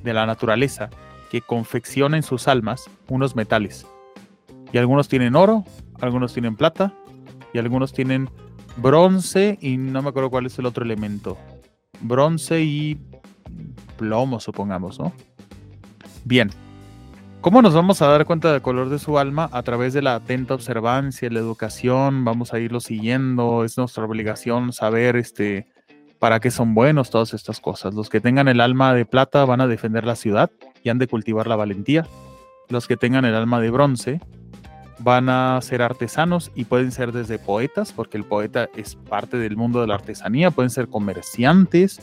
S6: de la naturaleza que confecciona en sus almas unos metales. Y algunos tienen oro, algunos tienen plata, y algunos tienen bronce y no me acuerdo cuál es el otro elemento. Bronce y plomo, supongamos, ¿no? Bien, ¿Cómo nos vamos a dar cuenta del color de su alma? A través de la atenta observancia, la educación, vamos a irlo siguiendo, es nuestra obligación saber este, para qué son buenos todas estas cosas. Los que tengan el alma de plata van a defender la ciudad y han de cultivar la valentía. Los que tengan el alma de bronce van a ser artesanos y pueden ser desde poetas, porque el poeta es parte del mundo de la artesanía, pueden ser comerciantes,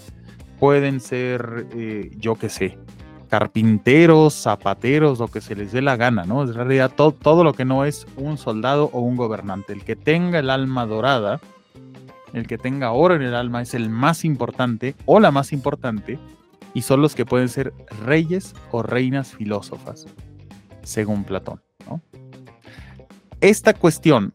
S6: pueden ser, eh, yo qué sé, carpinteros, zapateros, lo que se les dé la gana, ¿no? En realidad todo, todo lo que no es un soldado o un gobernante. El que tenga el alma dorada, el que tenga oro en el alma es el más importante o la más importante y son los que pueden ser reyes o reinas filósofas, según Platón. ¿no? Esta cuestión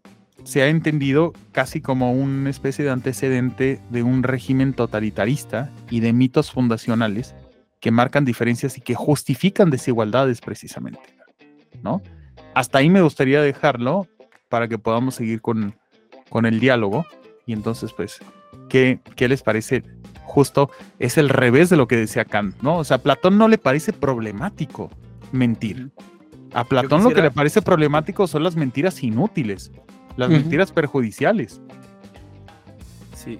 S6: se ha entendido casi como una especie de antecedente de un régimen totalitarista y de mitos fundacionales que marcan diferencias y que justifican desigualdades precisamente, ¿no? Hasta ahí me gustaría dejarlo para que podamos seguir con, con el diálogo y entonces pues, ¿qué, ¿qué les parece? Justo es el revés de lo que decía Kant, ¿no? O sea, a Platón no le parece problemático mentir. A Platón lo que le parece problemático son las mentiras inútiles, las mentiras perjudiciales.
S4: Sí,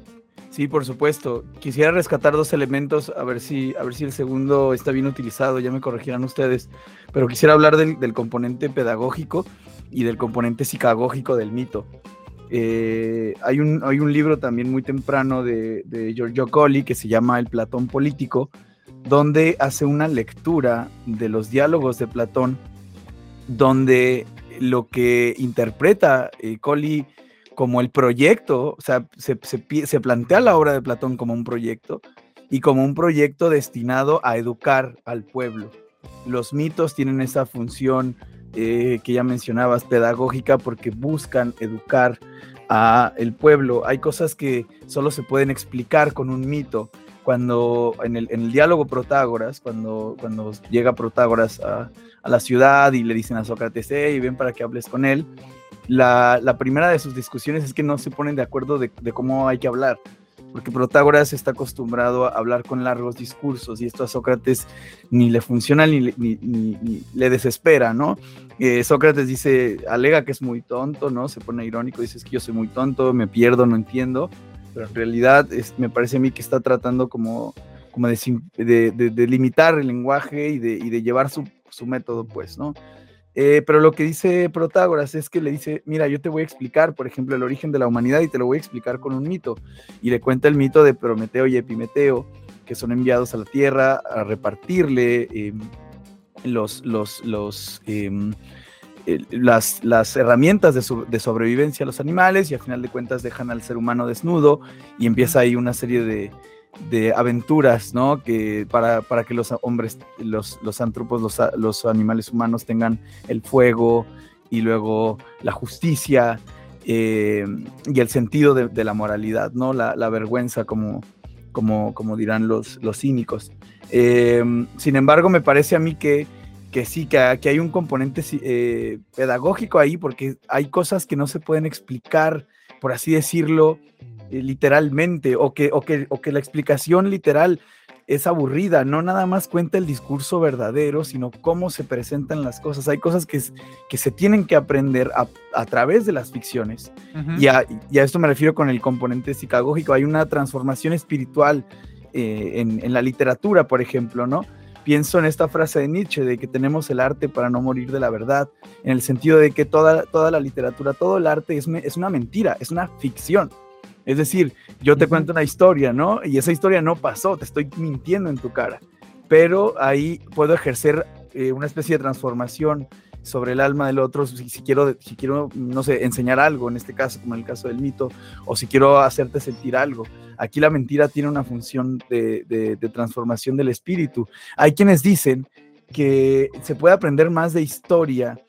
S4: Sí, por supuesto. Quisiera rescatar dos elementos, a ver si, a ver si el segundo está bien utilizado, ya me corregirán ustedes. Pero quisiera hablar del, componente pedagógico y del componente psicagógico del mito. Eh, hay, un, hay un libro también muy temprano de, de Giorgio Colli que se llama El Platón Político, donde hace una lectura de los diálogos de Platón, donde lo que interpreta eh, como el proyecto, o sea, se, se, plantea la obra de Platón como un proyecto y como un proyecto destinado a educar al pueblo. Los mitos tienen esa función eh, que ya mencionabas, pedagógica, porque buscan educar a el pueblo. Hay cosas que solo se pueden explicar con un mito. Cuando en el, en el diálogo Protágoras, cuando, cuando llega Protágoras a, a, la ciudad y le dicen a Sócrates, hey, ven para que hables con él, la, primera de sus discusiones es que no se ponen de acuerdo de, cómo hay que hablar, porque Protágoras está acostumbrado a hablar con largos discursos y esto a Sócrates ni le funciona ni, le desespera, ¿no? Eh, Sócrates dice, alega que es muy tonto, ¿no? Se pone irónico, dice que yo soy muy tonto, me pierdo, no entiendo, pero en realidad me parece a mí que está tratando como, como de, limitar el lenguaje y de, llevar su, su método, pues, ¿no? Eh, pero lo que dice Protágoras es que le dice, mira, yo te voy a explicar, por ejemplo, el origen de la humanidad y te lo voy a explicar con un mito. Y le cuenta el mito de Prometeo y Epimeteo, que son enviados a la tierra a repartirle em, los, los, los, em, las, las, herramientas de, de, sobrevivencia a los animales y al final de cuentas dejan al ser humano desnudo y empieza ahí una serie de, de aventuras, ¿no? Que para, para, que los hombres, los, los antropos, los, los, animales humanos tengan el fuego y luego la justicia eh, y el sentido de, la moralidad, ¿no? La, la vergüenza, como, como, como, dirán los, los cínicos. Eh, sin embargo, me parece a mí que, que sí, que, que hay un componente eh, pedagógico ahí, porque hay cosas que no se pueden explicar, por así decirlo, eh, literalmente, o que, o, que, o que la explicación literal es aburrida, no nada más cuenta el discurso verdadero, sino cómo se presentan las cosas. Hay cosas que, que se tienen que aprender a, a través de las ficciones. y, a, y, a, esto me refiero con el componente psicagógico. Hay una transformación espiritual eh, en, en, la literatura, por ejemplo, ¿no? Pienso en esta frase de Nietzsche, de que tenemos el arte para no morir de la verdad, en el sentido de que toda, toda la literatura, todo el arte es, es una mentira, es una ficción. Es decir, yo te cuento una historia, ¿no? Y esa historia no pasó, te estoy mintiendo en tu cara. Pero ahí puedo ejercer eh, una especie de transformación sobre el alma del otro, si, quiero, si quiero, no sé, enseñar algo, en este caso, como en el caso del mito, o si quiero hacerte sentir algo. Aquí la mentira tiene una función de, de transformación del espíritu. Hay quienes dicen que se puede aprender más de historia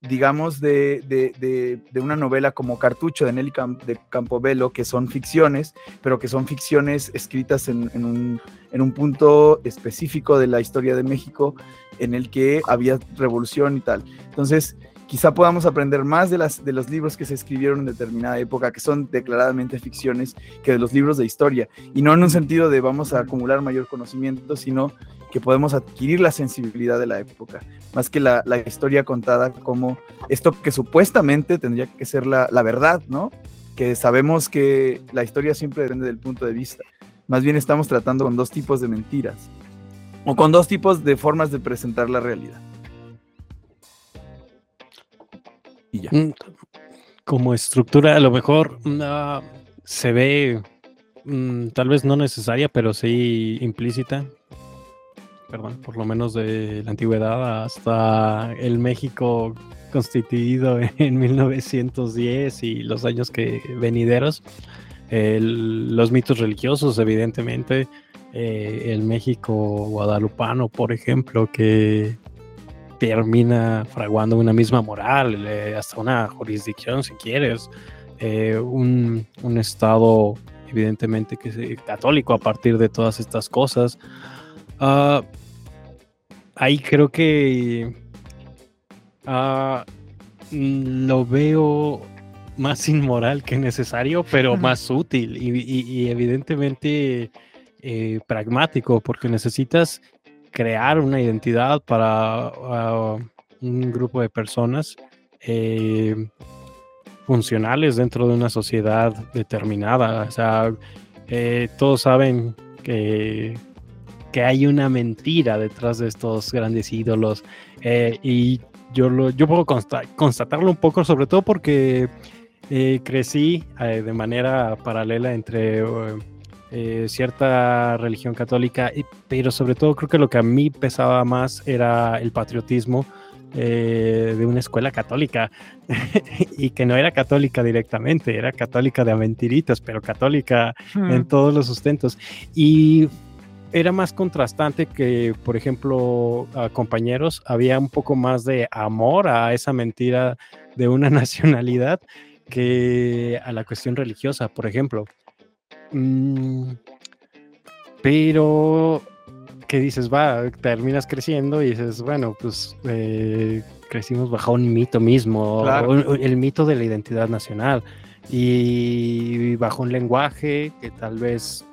S4: digamos, de, de, de, una novela como Cartucho de Nelly de Campobello, que son ficciones, pero que son ficciones escritas en, un, en, un, punto específico de la historia de México en el que había revolución y tal. Entonces, quizá podamos aprender más de, las, de los libros que se escribieron en determinada época, que son declaradamente ficciones, que de los libros de historia. Y no en un sentido de vamos a acumular mayor conocimiento, sino que podemos adquirir la sensibilidad de la época, más que la, la historia contada como esto que supuestamente tendría que ser la, la, verdad, ¿no? Que sabemos que la historia siempre depende del punto de vista. Más bien estamos tratando con dos tipos de mentiras, o con dos tipos de formas de presentar la realidad.
S7: Y ya. Mm, como estructura, a lo mejor uh, se ve mm, tal vez no necesaria, pero sí implícita perdón, por lo menos de la antigüedad hasta el México constituido en 1910 y los años que venideros, los mitos religiosos, evidentemente, eh, el México guadalupano, por ejemplo, que termina fraguando una misma moral, eh, hasta una jurisdicción, si quieres, eh, un, un, estado, evidentemente, que es católico a partir de todas estas cosas. Uh, ahí creo que uh, lo veo más inmoral que necesario, pero más útil y, y, y evidentemente eh, pragmático, porque necesitas crear una identidad para uh, un grupo de personas eh, funcionales dentro de una sociedad determinada. O sea, eh, todos saben que que hay una mentira detrás de estos grandes ídolos. Y yo, lo, yo puedo constatarlo un poco, sobre todo porque crecí de manera paralela entre cierta religión católica, pero sobre todo creo que lo que a mí pesaba más era el patriotismo. de una escuela católica y que no era católica directamente, era católica de mentiritas, pero católica en hmm. todos los sustentos. Y era más contrastante que, por ejemplo, a compañeros, había un poco más de amor a esa mentira de una nacionalidad que a la cuestión religiosa, por ejemplo. Mm, pero, ¿qué dices? Va, terminas creciendo y dices, bueno, pues eh, crecimos bajo un mito mismo, el mito de la identidad nacional y bajo un lenguaje que tal vez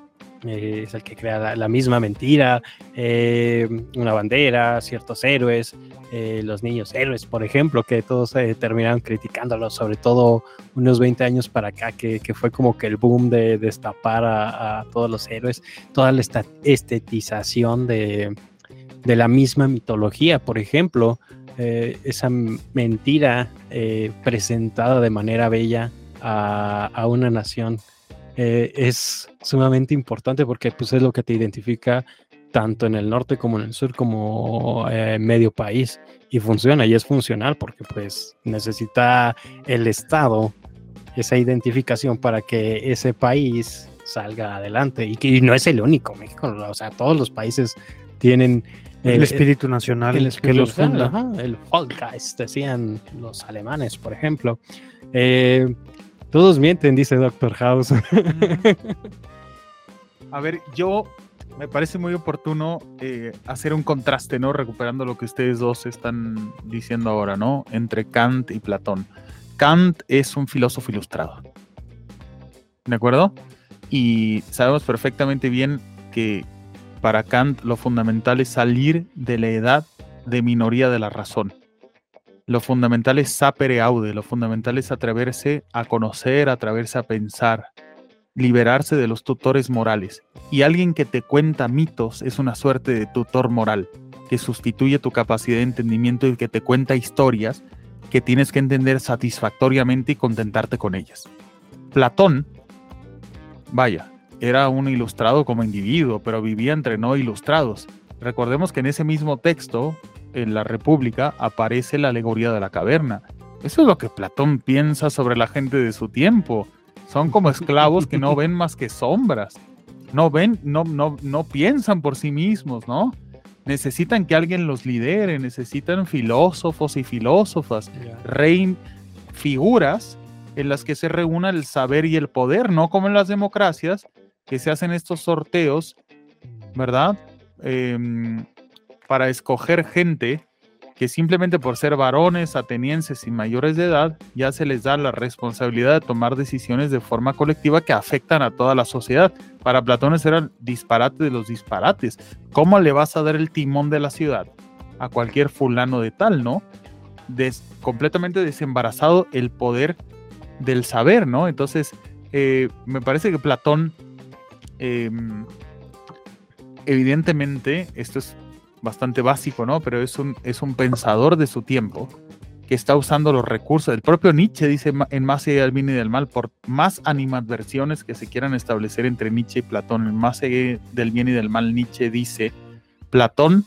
S7: eh, es el que crea la, misma mentira, eh, una bandera, ciertos héroes, eh, los niños héroes, por ejemplo, que todos terminaron criticándolos, sobre todo unos 20 años para acá, que, que fue como que el boom de destapar a, todos los héroes, toda la estetización de, de la misma mitología, por ejemplo, esa mentira presentada de manera bella a, a una nación eh, es sumamente importante porque pues, es lo que te identifica tanto en el norte como en el sur, como eh, medio país. Y funciona, y es funcional porque pues necesita el Estado esa identificación para que ese país salga adelante. Y que no es el único, México, o sea, todos los países tienen
S5: el, espíritu nacional
S7: el que los funda. el Volkgeist, decían los alemanes, por ejemplo. Eh, todos mienten, dice Doctor House.
S6: A ver, yo me parece muy oportuno eh, hacer un contraste, ¿no? Recuperando lo que ustedes dos están diciendo ahora, ¿no? Entre Kant y Platón. Kant es un filósofo ilustrado. ¿De acuerdo? Y sabemos perfectamente bien que para Kant lo fundamental es salir de la edad de minoría de la razón. Lo fundamental es sapere aude, lo fundamental es atreverse a conocer, atreverse a pensar, liberarse de los tutores morales. Y alguien que te cuenta mitos es una suerte de tutor moral, que sustituye tu capacidad de entendimiento y que te cuenta historias que tienes que entender satisfactoriamente y contentarte con ellas. Platón, vaya, era un ilustrado como individuo, pero vivía entre no ilustrados. Recordemos que en ese mismo texto, en la República, aparece la alegoría de la caverna. Eso es lo que Platón piensa sobre la gente de su tiempo. Son como esclavos que no ven más que sombras. No ven, no, no, no piensan por sí mismos, ¿no? necesitan que alguien los lidere, necesitan filósofos y filósofas, rein, figuras en las que se reúna el saber y el poder, no como en las democracias, que se hacen estos sorteos, ¿verdad? Em, para escoger gente que simplemente por ser varones, atenienses y mayores de edad, ya se les da la responsabilidad de tomar decisiones de forma colectiva que afectan a toda la sociedad. Para Platón era el disparate de los disparates. ¿Cómo le vas a dar el timón de la ciudad a cualquier fulano de tal, no? completamente desembarazado el poder del saber, ¿no? Entonces, eh, me parece que Platón, em, evidentemente, esto es bastante básico, ¿no? Pero es un, es un pensador de su tiempo que está usando los recursos. El propio Nietzsche dice en Más allá del bien y del mal, por más animadversiones que se quieran establecer entre Nietzsche y Platón, en Más allá del bien y del mal, Nietzsche dice, Platón,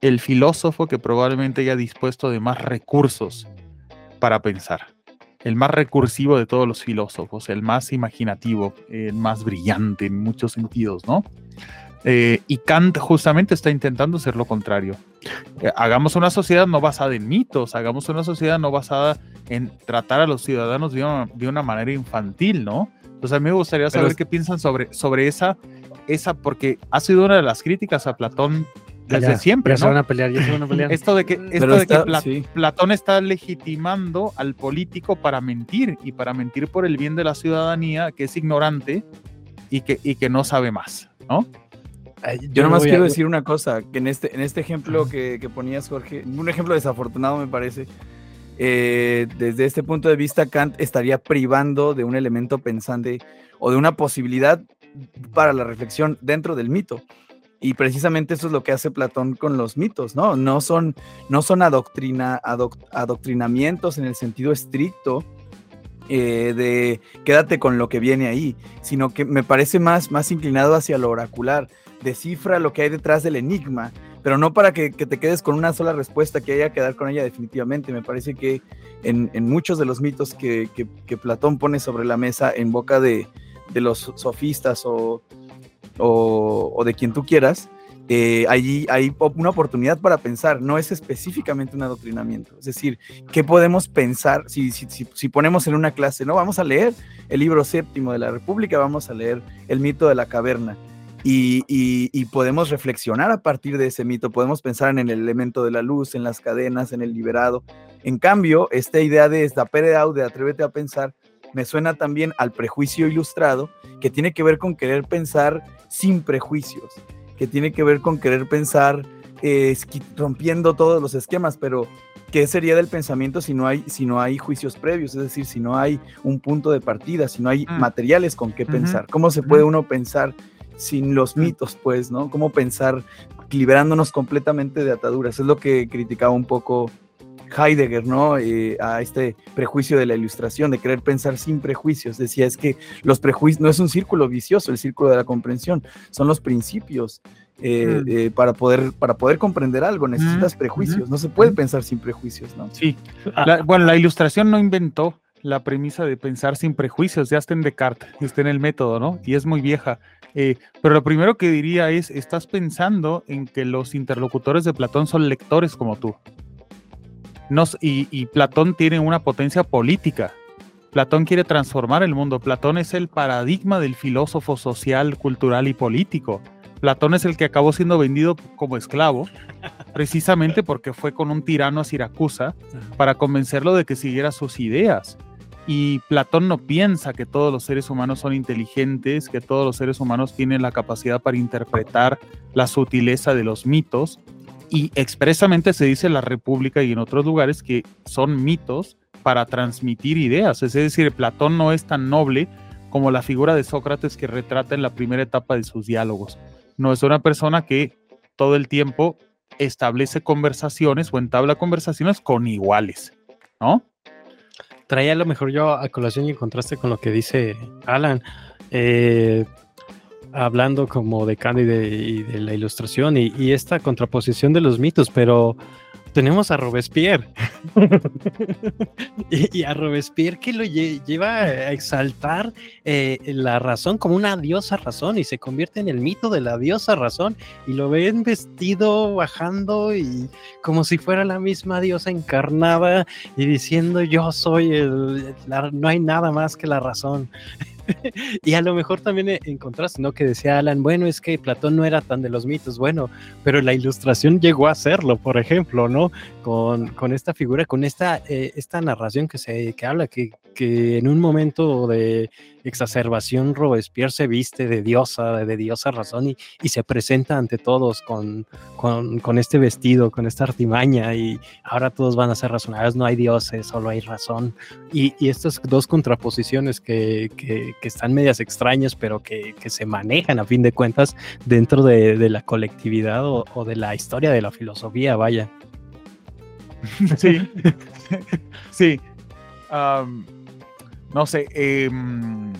S6: el filósofo que probablemente haya dispuesto de más recursos para pensar. El más recursivo de todos los filósofos, el más imaginativo, el más brillante en muchos sentidos, ¿no? Eh, y Kant justamente está intentando hacer lo contrario. Eh, hagamos una sociedad no basada en mitos, hagamos una sociedad no basada en tratar a los ciudadanos de una, manera infantil, ¿no? Entonces a mí me gustaría saber qué piensan sobre, sobre esa, esa, porque ha sido una de las críticas a Platón desde siempre.
S5: Ya se van a pelear, ya se van a pelear.
S6: Esto de que, esto de que Platón está legitimando al político para mentir y para mentir por el bien de la ciudadanía que es ignorante y que, y que no sabe más, ¿no?
S4: Yo nomás quiero decir una cosa, que en este, en este ejemplo que, ponías, Jorge, un ejemplo desafortunado me parece, eh, desde este punto de vista, Kant estaría privando de un elemento pensante o de una posibilidad para la reflexión dentro del mito. Y precisamente eso es lo que hace Platón con los mitos, ¿no? No son, no son adoctrina, adoctrinamientos en el sentido estricto eh, de quédate con lo que viene ahí, sino que me parece más, más inclinado hacia lo oracular descifra lo que hay detrás del enigma, pero no para que, te quedes con una sola respuesta que haya que quedar con ella definitivamente. Me parece que en, muchos de los mitos que, Platón pone sobre la mesa en boca de, los sofistas o, de quien tú quieras, eh, allí hay una oportunidad para pensar, no es específicamente un adoctrinamiento. Es decir, ¿qué podemos pensar si, si, si, ponemos en una clase? No, vamos a leer el libro séptimo de la República, vamos a leer el mito de la caverna. Y, podemos reflexionar a partir de ese mito, podemos pensar en el elemento de la luz, en las cadenas, en el liberado. En cambio, esta idea de esta de atrévete a pensar, me suena también al prejuicio ilustrado, que tiene que ver con querer pensar sin prejuicios, que tiene que ver con querer pensar eh, rompiendo todos los esquemas, pero ¿qué sería del pensamiento si no hay, si no hay juicios previos? Es decir, si no hay un punto de partida, si no hay mm. materiales con qué pensar. ¿Cómo se puede uno pensar sin los mitos, pues, ¿no? Cómo pensar liberándonos completamente de ataduras. Es lo que criticaba un poco Heidegger, ¿no? Eh, a este prejuicio de la ilustración, de querer pensar sin prejuicios. Decía, es que los prejuicios no es un círculo vicioso, el círculo de la comprensión, son los principios. Eh, mm. eh, para, poder, para poder comprender algo necesitas prejuicios, no se puede pensar sin prejuicios, ¿no?
S6: Sí, ah. bueno, la ilustración no inventó la premisa de pensar sin prejuicios, ya está en Descartes, está en el método, ¿no? Y es muy vieja. Eh, pero lo primero que diría es, estás pensando en que los interlocutores de Platón son lectores como tú. y, y Platón tiene una potencia política. Platón quiere transformar el mundo. Platón es el paradigma del filósofo social, cultural y político. Platón es el que acabó siendo vendido como esclavo, precisamente porque fue con un tirano a Siracusa para convencerlo de que siguiera sus ideas. Y Platón no piensa que todos los seres humanos son inteligentes, que todos los seres humanos tienen la capacidad para interpretar la sutileza de los mitos. Y expresamente se dice en la República y en otros lugares que son mitos para transmitir ideas. Es decir, Platón no es tan noble como la figura de Sócrates que retrata en la primera etapa de sus diálogos. No es una persona que todo el tiempo establece conversaciones o entabla conversaciones con iguales, ¿no?
S7: Traía a lo mejor yo a colación y en contraste con lo que dice Alan, eh, hablando como de Cándide y de la ilustración y, esta contraposición de los mitos, pero tenemos a Robespierre. y, a Robespierre que lo lleva a exaltar eh, la razón como una diosa razón y se convierte en el mito de la diosa razón y lo ven vestido bajando y como si fuera la misma diosa encarnada y diciendo yo soy el, no hay nada más que la razón. y a lo mejor también e, encontraste, ¿no? Que decía Alan, bueno, es que Platón no era tan de los mitos, bueno, pero la ilustración llegó a serlo, por ejemplo, ¿no? Con, con esta figura, con esta, eh, esta narración que se que habla, que, que en un momento de exacerbación Robespierre se viste de diosa, de diosa razón y, y se presenta ante todos con, con, con, este vestido, con esta artimaña y ahora todos van a ser razonables, no hay dioses, solo hay razón. Y, y estas dos contraposiciones que, que, que, están medias extrañas, pero que, se manejan a fin de cuentas dentro de, de la colectividad o, o, de la historia de la filosofía, vaya.
S6: Sí, sí no sé, em,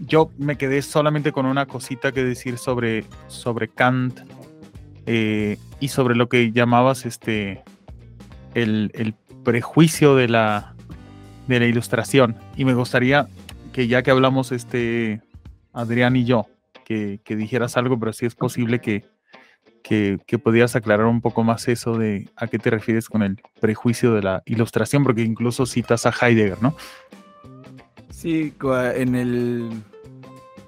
S6: yo me quedé solamente con una cosita que decir sobre, sobre Kant eh, y sobre lo que llamabas este el, prejuicio de la, de la ilustración. Y me gustaría que ya que hablamos este Adrián y yo, que, dijeras algo, pero si es posible que, que, que pudieras aclarar un poco más eso de a qué te refieres con el prejuicio de la ilustración, porque incluso citas a Heidegger, ¿no?
S4: Sí, en el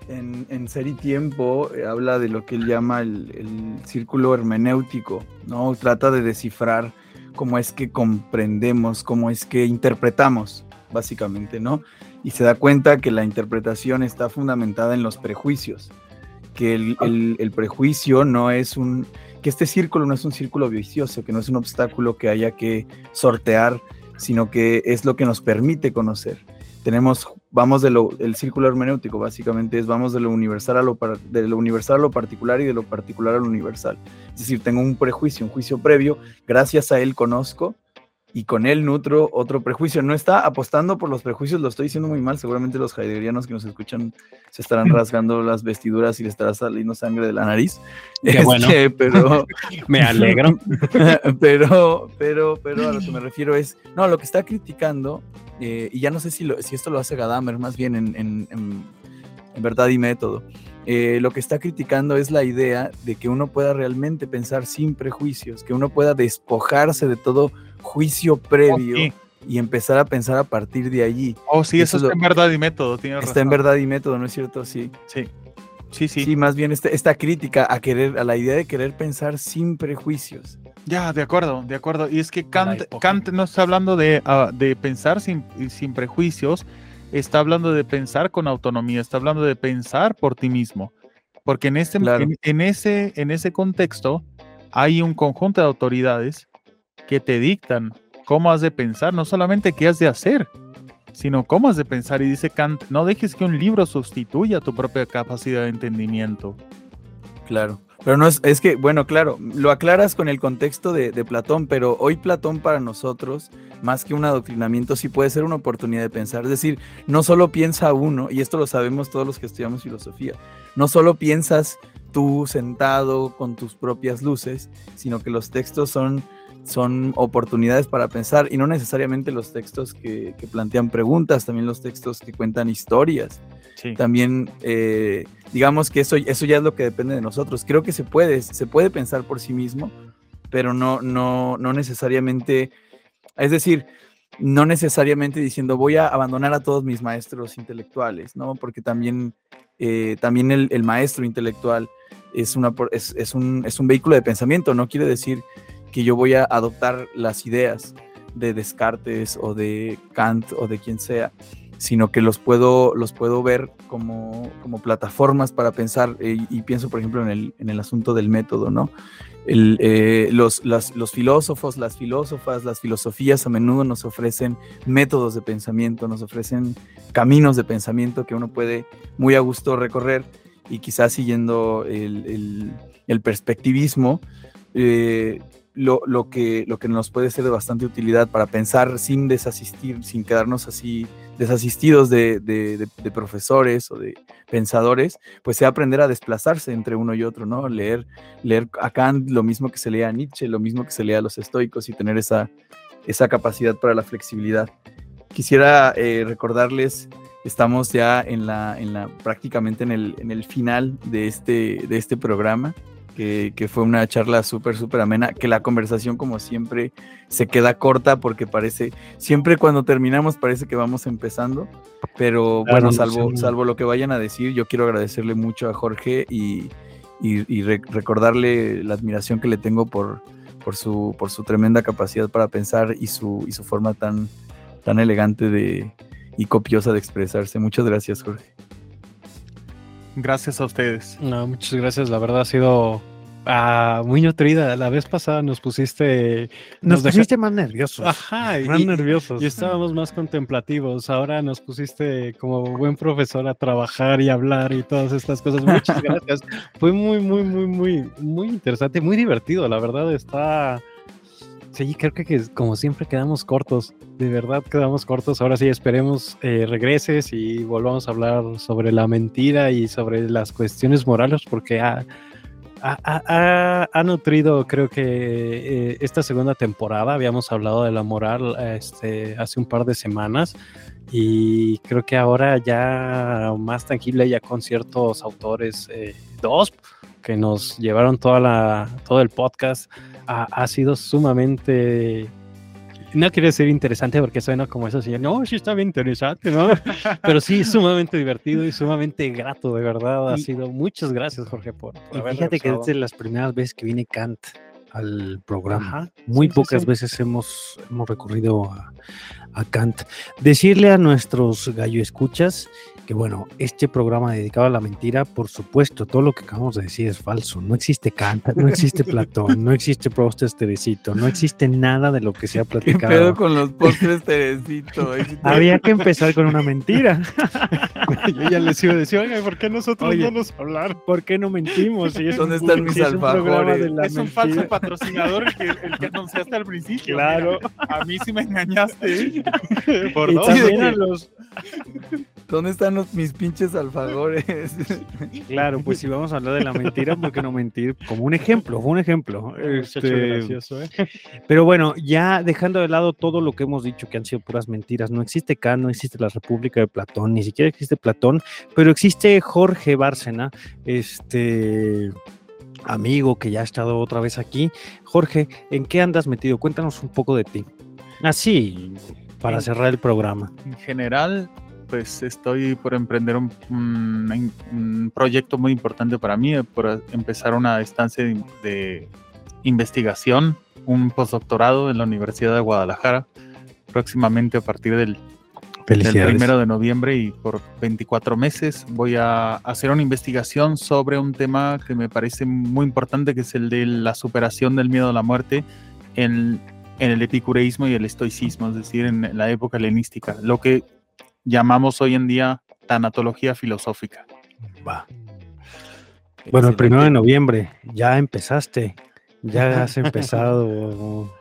S4: en, Ser y Tiempo eh, habla de lo que él llama el, círculo hermenéutico, ¿no? Trata de descifrar cómo es que comprendemos, cómo es que interpretamos, básicamente, ¿no? Y se da cuenta que la interpretación está fundamentada en los prejuicios, que el, el prejuicio no es un, que este círculo no es un círculo vicioso, que no es un obstáculo que haya que sortear, sino que es lo que nos permite conocer tenemos, vamos de lo, el círculo hermenéutico básicamente es, vamos de lo universal a lo, de lo universal a lo particular y de lo particular a lo universal. Es decir, tengo un prejuicio, un juicio previo, gracias a él conozco y con él nutro otro prejuicio. No está apostando por los prejuicios, lo estoy diciendo muy mal, seguramente los heideggerianos que nos escuchan se estarán rasgando las vestiduras y les estará saliendo sangre de la nariz.
S7: Qué bueno.
S4: Este, pero
S7: me alegro.
S4: pero, pero, pero a lo que me refiero es, no, lo que está criticando eh, y ya no sé si, si esto lo hace Gadamer, más bien en, en, verdad y método. Eh, lo que está criticando es la idea de que uno pueda realmente pensar sin prejuicios, que uno pueda despojarse de todo juicio previo. Y empezar a pensar a partir de allí.
S6: Oh, sí, eso, está en verdad y método, tiene
S4: Está en verdad y método, ¿no es cierto? Sí.
S6: Sí. Sí, sí.
S4: Sí, más bien este, esta crítica a querer, a la idea de querer pensar sin prejuicios.
S6: Ya, de acuerdo, de acuerdo. Y es que Kant, Kant no está hablando de, ah, de pensar sin, sin, prejuicios, está hablando de pensar con autonomía, está hablando de pensar por ti mismo. Porque en, este, en, ese, en ese contexto hay un conjunto de autoridades que te dictan cómo has de pensar, no solamente qué has de hacer, sino cómo has de pensar. Y dice Kant, no dejes que un libro sustituya tu propia capacidad de entendimiento.
S4: Claro. Pero no es, es que, bueno, claro, lo aclaras con el contexto de, Platón, pero hoy Platón para nosotros, más que un adoctrinamiento, sí puede ser una oportunidad de pensar. Es decir, no solo piensa uno, y esto lo sabemos todos los que estudiamos filosofía, no solo piensas tú sentado con tus propias luces, sino que los textos son, son oportunidades para pensar, y no necesariamente los textos que, que plantean preguntas, también los textos que cuentan historias. También, eh, digamos que eso, eso ya es lo que depende de nosotros. Creo que se puede, se puede pensar por sí mismo, pero no, no, no necesariamente, es decir, no necesariamente diciendo voy a abandonar a todos mis maestros intelectuales, ¿no? Porque también, eh, también el, maestro intelectual es, una, es, es, un, es un vehículo de pensamiento, no quiere decir que yo voy a adoptar las ideas de Descartes o de Kant o de quien sea, sino que los puedo, los puedo ver como, como plataformas para pensar, eh, y pienso por ejemplo en el, en el, asunto del método, ¿no? El, eh, los, los, filósofos, las filósofas, las filosofías a menudo nos ofrecen métodos de pensamiento, nos ofrecen caminos de pensamiento que uno puede muy a gusto recorrer y quizás siguiendo el, el perspectivismo, eh, lo, lo, que, lo que nos puede ser de bastante utilidad para pensar sin desasistir, sin quedarnos así desasistidos de, de, profesores o de pensadores, pues sea aprender a desplazarse entre uno y otro, ¿no? Leer, leer a Kant lo mismo que se lea a Nietzsche, lo mismo que se lea a los estoicos y tener esa, esa capacidad para la flexibilidad. Quisiera eh, recordarles, estamos ya en la, en la, prácticamente en el, en el final de este, de este programa que, fue una charla súper, súper amena, que la conversación como siempre se queda corta porque parece, siempre cuando terminamos parece que vamos empezando, pero bueno, salvo, salvo lo que vayan a decir, yo quiero agradecerle mucho a Jorge y, recordarle la admiración que le tengo por, por, su, por su tremenda capacidad para pensar y su, y su forma tan, tan elegante de, y copiosa de expresarse. Muchas gracias, Jorge.
S6: Gracias a ustedes.
S7: No, muchas gracias. La verdad ha sido ah, muy nutrida. La vez pasada nos pusiste.
S5: Nos, pusiste más nerviosos.
S7: Ajá, más nerviosos. Y estábamos más contemplativos. Ahora nos pusiste como buen profesor a trabajar y hablar y todas estas cosas. Muchas gracias. Fue muy, muy, muy, muy, muy interesante, muy divertido. La verdad está. Sí, creo que, como siempre quedamos cortos, de verdad quedamos cortos. Ahora sí, esperemos eh, regreses y volvamos a hablar sobre la mentira y sobre las cuestiones morales, porque ha, ha, nutrido, creo que eh, esta segunda temporada, habíamos hablado de la moral este, hace un par de semanas y creo que ahora ya más tangible, ya con ciertos autores, eh, dos, que nos llevaron toda la, todo el podcast ha, sido sumamente no quiere decir interesante porque suena como eso, así, no, sí está bien interesante, ¿no? Pero sí, sumamente divertido y sumamente grato, de verdad. Ha sido. Muchas gracias, Jorge, por,
S5: Fíjate que desde las primeras veces que viene Kant al programa, muy pocas veces hemos, hemos recurrido a, a Kant. Decirle a nuestros gallo escuchas que bueno, este programa dedicado a la mentira, por supuesto, todo lo que acabamos de decir es falso. No existe Kant, no existe Platón, no existe postres Teresito, no existe nada de lo que se ha platicado. ¿Qué
S4: pedo con los postres Teresito?
S5: Había que empezar con una mentira.
S7: Yo ya les iba a decir, oiga, ¿por qué nosotros no nos hablar?
S5: ¿Por qué no mentimos?
S4: ¿Dónde están mis alfajores?
S6: Es un falso patrocinador el que anunciaste al principio.
S7: Claro.
S6: a mí sí me engañaste.
S5: Por dos. los...
S4: ¿Dónde están mis pinches alfajores?
S5: Claro, pues si vamos a hablar de la mentira, ¿por qué no mentir? Como un ejemplo, fue un ejemplo. Este, ¿eh? Pero bueno, ya dejando de lado todo lo que hemos dicho que han sido puras mentiras, no existe K, no existe la República de Platón, ni siquiera existe Platón, pero existe Jorge Bárcena, este amigo que ya ha estado otra vez aquí. Jorge, ¿en qué andas metido? Cuéntanos un poco de ti. Así, para cerrar el programa.
S6: En general, pues estoy por emprender un, proyecto muy importante para mí, por empezar una estancia de, investigación, un postdoctorado en la Universidad de Guadalajara, próximamente a partir del, del primero de noviembre y por 24 meses voy a hacer una investigación sobre un tema que me parece muy importante, que es el de la superación del miedo a la muerte en, en el epicureísmo y el estoicismo, es decir, en la época helenística. Lo que llamamos hoy en día tanatología filosófica.
S5: Va. Bueno, el primero de noviembre, ya empezaste, ya has empezado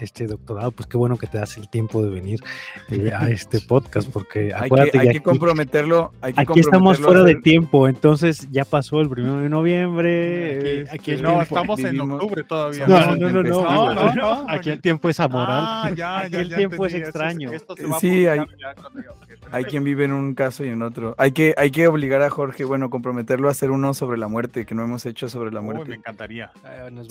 S5: este doctorado, pues qué bueno que te das el tiempo de venir eh, a este podcast, porque
S4: hay que, hay que comprometerlo.
S5: aquí estamos fuera de tiempo, entonces ya pasó el primero de noviembre.
S6: Aquí, no, estamos en octubre todavía.
S5: No, no, no, no, Aquí el tiempo es amoral. Ah, aquí el tiempo es extraño.
S4: sí, hay, hay quien vive en un caso y en otro. Hay que, hay que obligar a Jorge, bueno, comprometerlo a hacer uno sobre la muerte, que no hemos hecho sobre la muerte.
S6: me encantaría.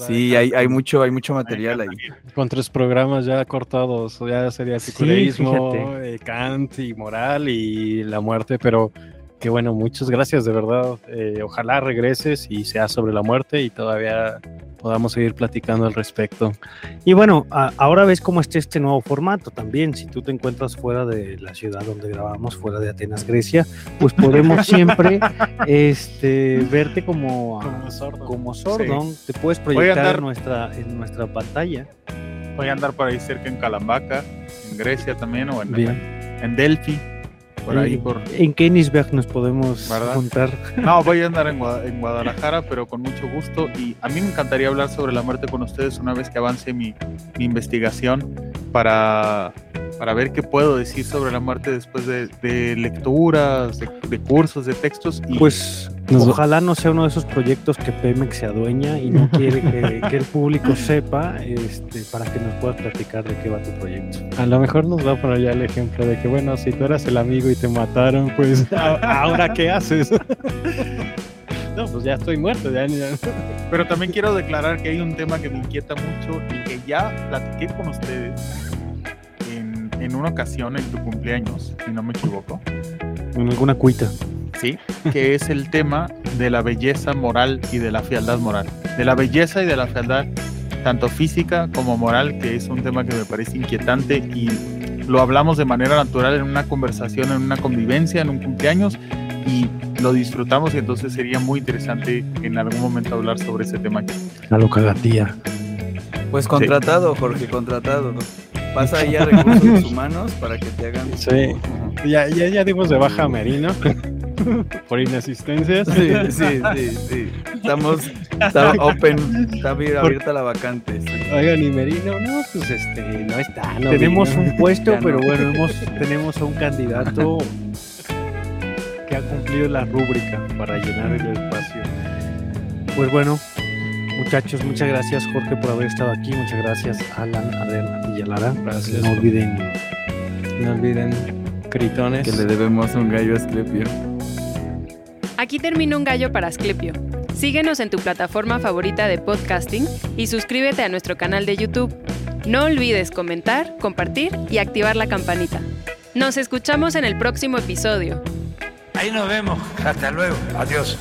S4: Sí, hay, hay mucho, hay mucho material ahí.
S7: Con tres programas ya cortados, ya sería secularismo, eh, Kant y moral y la muerte, pero que bueno, muchas gracias de verdad. Eh, ojalá regreses y sea sobre la muerte y todavía podamos seguir platicando al respecto.
S5: Y bueno, ahora ves cómo está este nuevo formato también. Si tú te encuentras fuera de la ciudad donde grabamos, fuera de Atenas, Grecia, pues podemos siempre este, verte como, como sordo. Te puedes proyectar en, nuestra, en nuestra pantalla.
S6: Voy a andar por ahí cerca en Calambaca, en Grecia también, o en, en Delphi. Por ahí, por...
S5: ¿En qué nos podemos juntar?
S6: No, voy a andar en, Guadalajara, pero con mucho gusto. Y a mí me encantaría hablar sobre la muerte con ustedes una vez que avance mi, mi investigación para para ver qué puedo decir sobre la muerte después de, lecturas, de, cursos, de textos.
S5: Y pues ojalá no sea uno de esos proyectos que Pemex se adueña y no quiere que, el público sepa este, para que nos puedas platicar de qué va tu proyecto.
S7: A lo mejor nos va a poner ya el ejemplo de que, bueno, si tú eras el amigo y te mataron, pues ahora qué haces. no, pues ya estoy muerto. Ya,
S6: Pero también quiero declarar que hay un tema que me inquieta mucho y que ya platiqué con ustedes en una ocasión en tu cumpleaños, si no me equivoco.
S5: En alguna cuita.
S6: Sí, que es el tema de la belleza moral y de la fealdad moral. De la belleza y de la fealdad, tanto física como moral, que es un tema que me parece inquietante y lo hablamos de manera natural en una conversación, en una convivencia, en un cumpleaños y lo disfrutamos y entonces sería muy interesante en algún momento hablar sobre ese tema.
S5: A lo cagatía.
S4: Pues contratado, Jorge, contratado. Pasa ahí a recursos humanos para que te hagan.
S7: Sí, ya, ya, ya dimos de baja a Merino por inasistencias.
S4: Sí, sí, sí, sí. Estamos, está open, está abierta la vacante.
S7: Oigan, y Merino, no, pues este, no está. No
S5: tenemos un puesto, pero bueno, hemos, tenemos a un candidato que ha cumplido la rúbrica para llenar el espacio. Pues bueno, Muchachos, muchas gracias Jorge por haber estado aquí. Muchas gracias Alan, Adel y.
S7: Gracias.
S5: No olviden,
S7: no olviden critones.
S4: Que le debemos un gallo a Asclepio.
S3: Aquí termina un gallo para Asclepio. Síguenos en tu plataforma favorita de podcasting y suscríbete a nuestro canal de YouTube. No olvides comentar, compartir y activar la campanita. Nos escuchamos en el próximo episodio.
S9: Ahí nos vemos. Hasta luego. Adiós.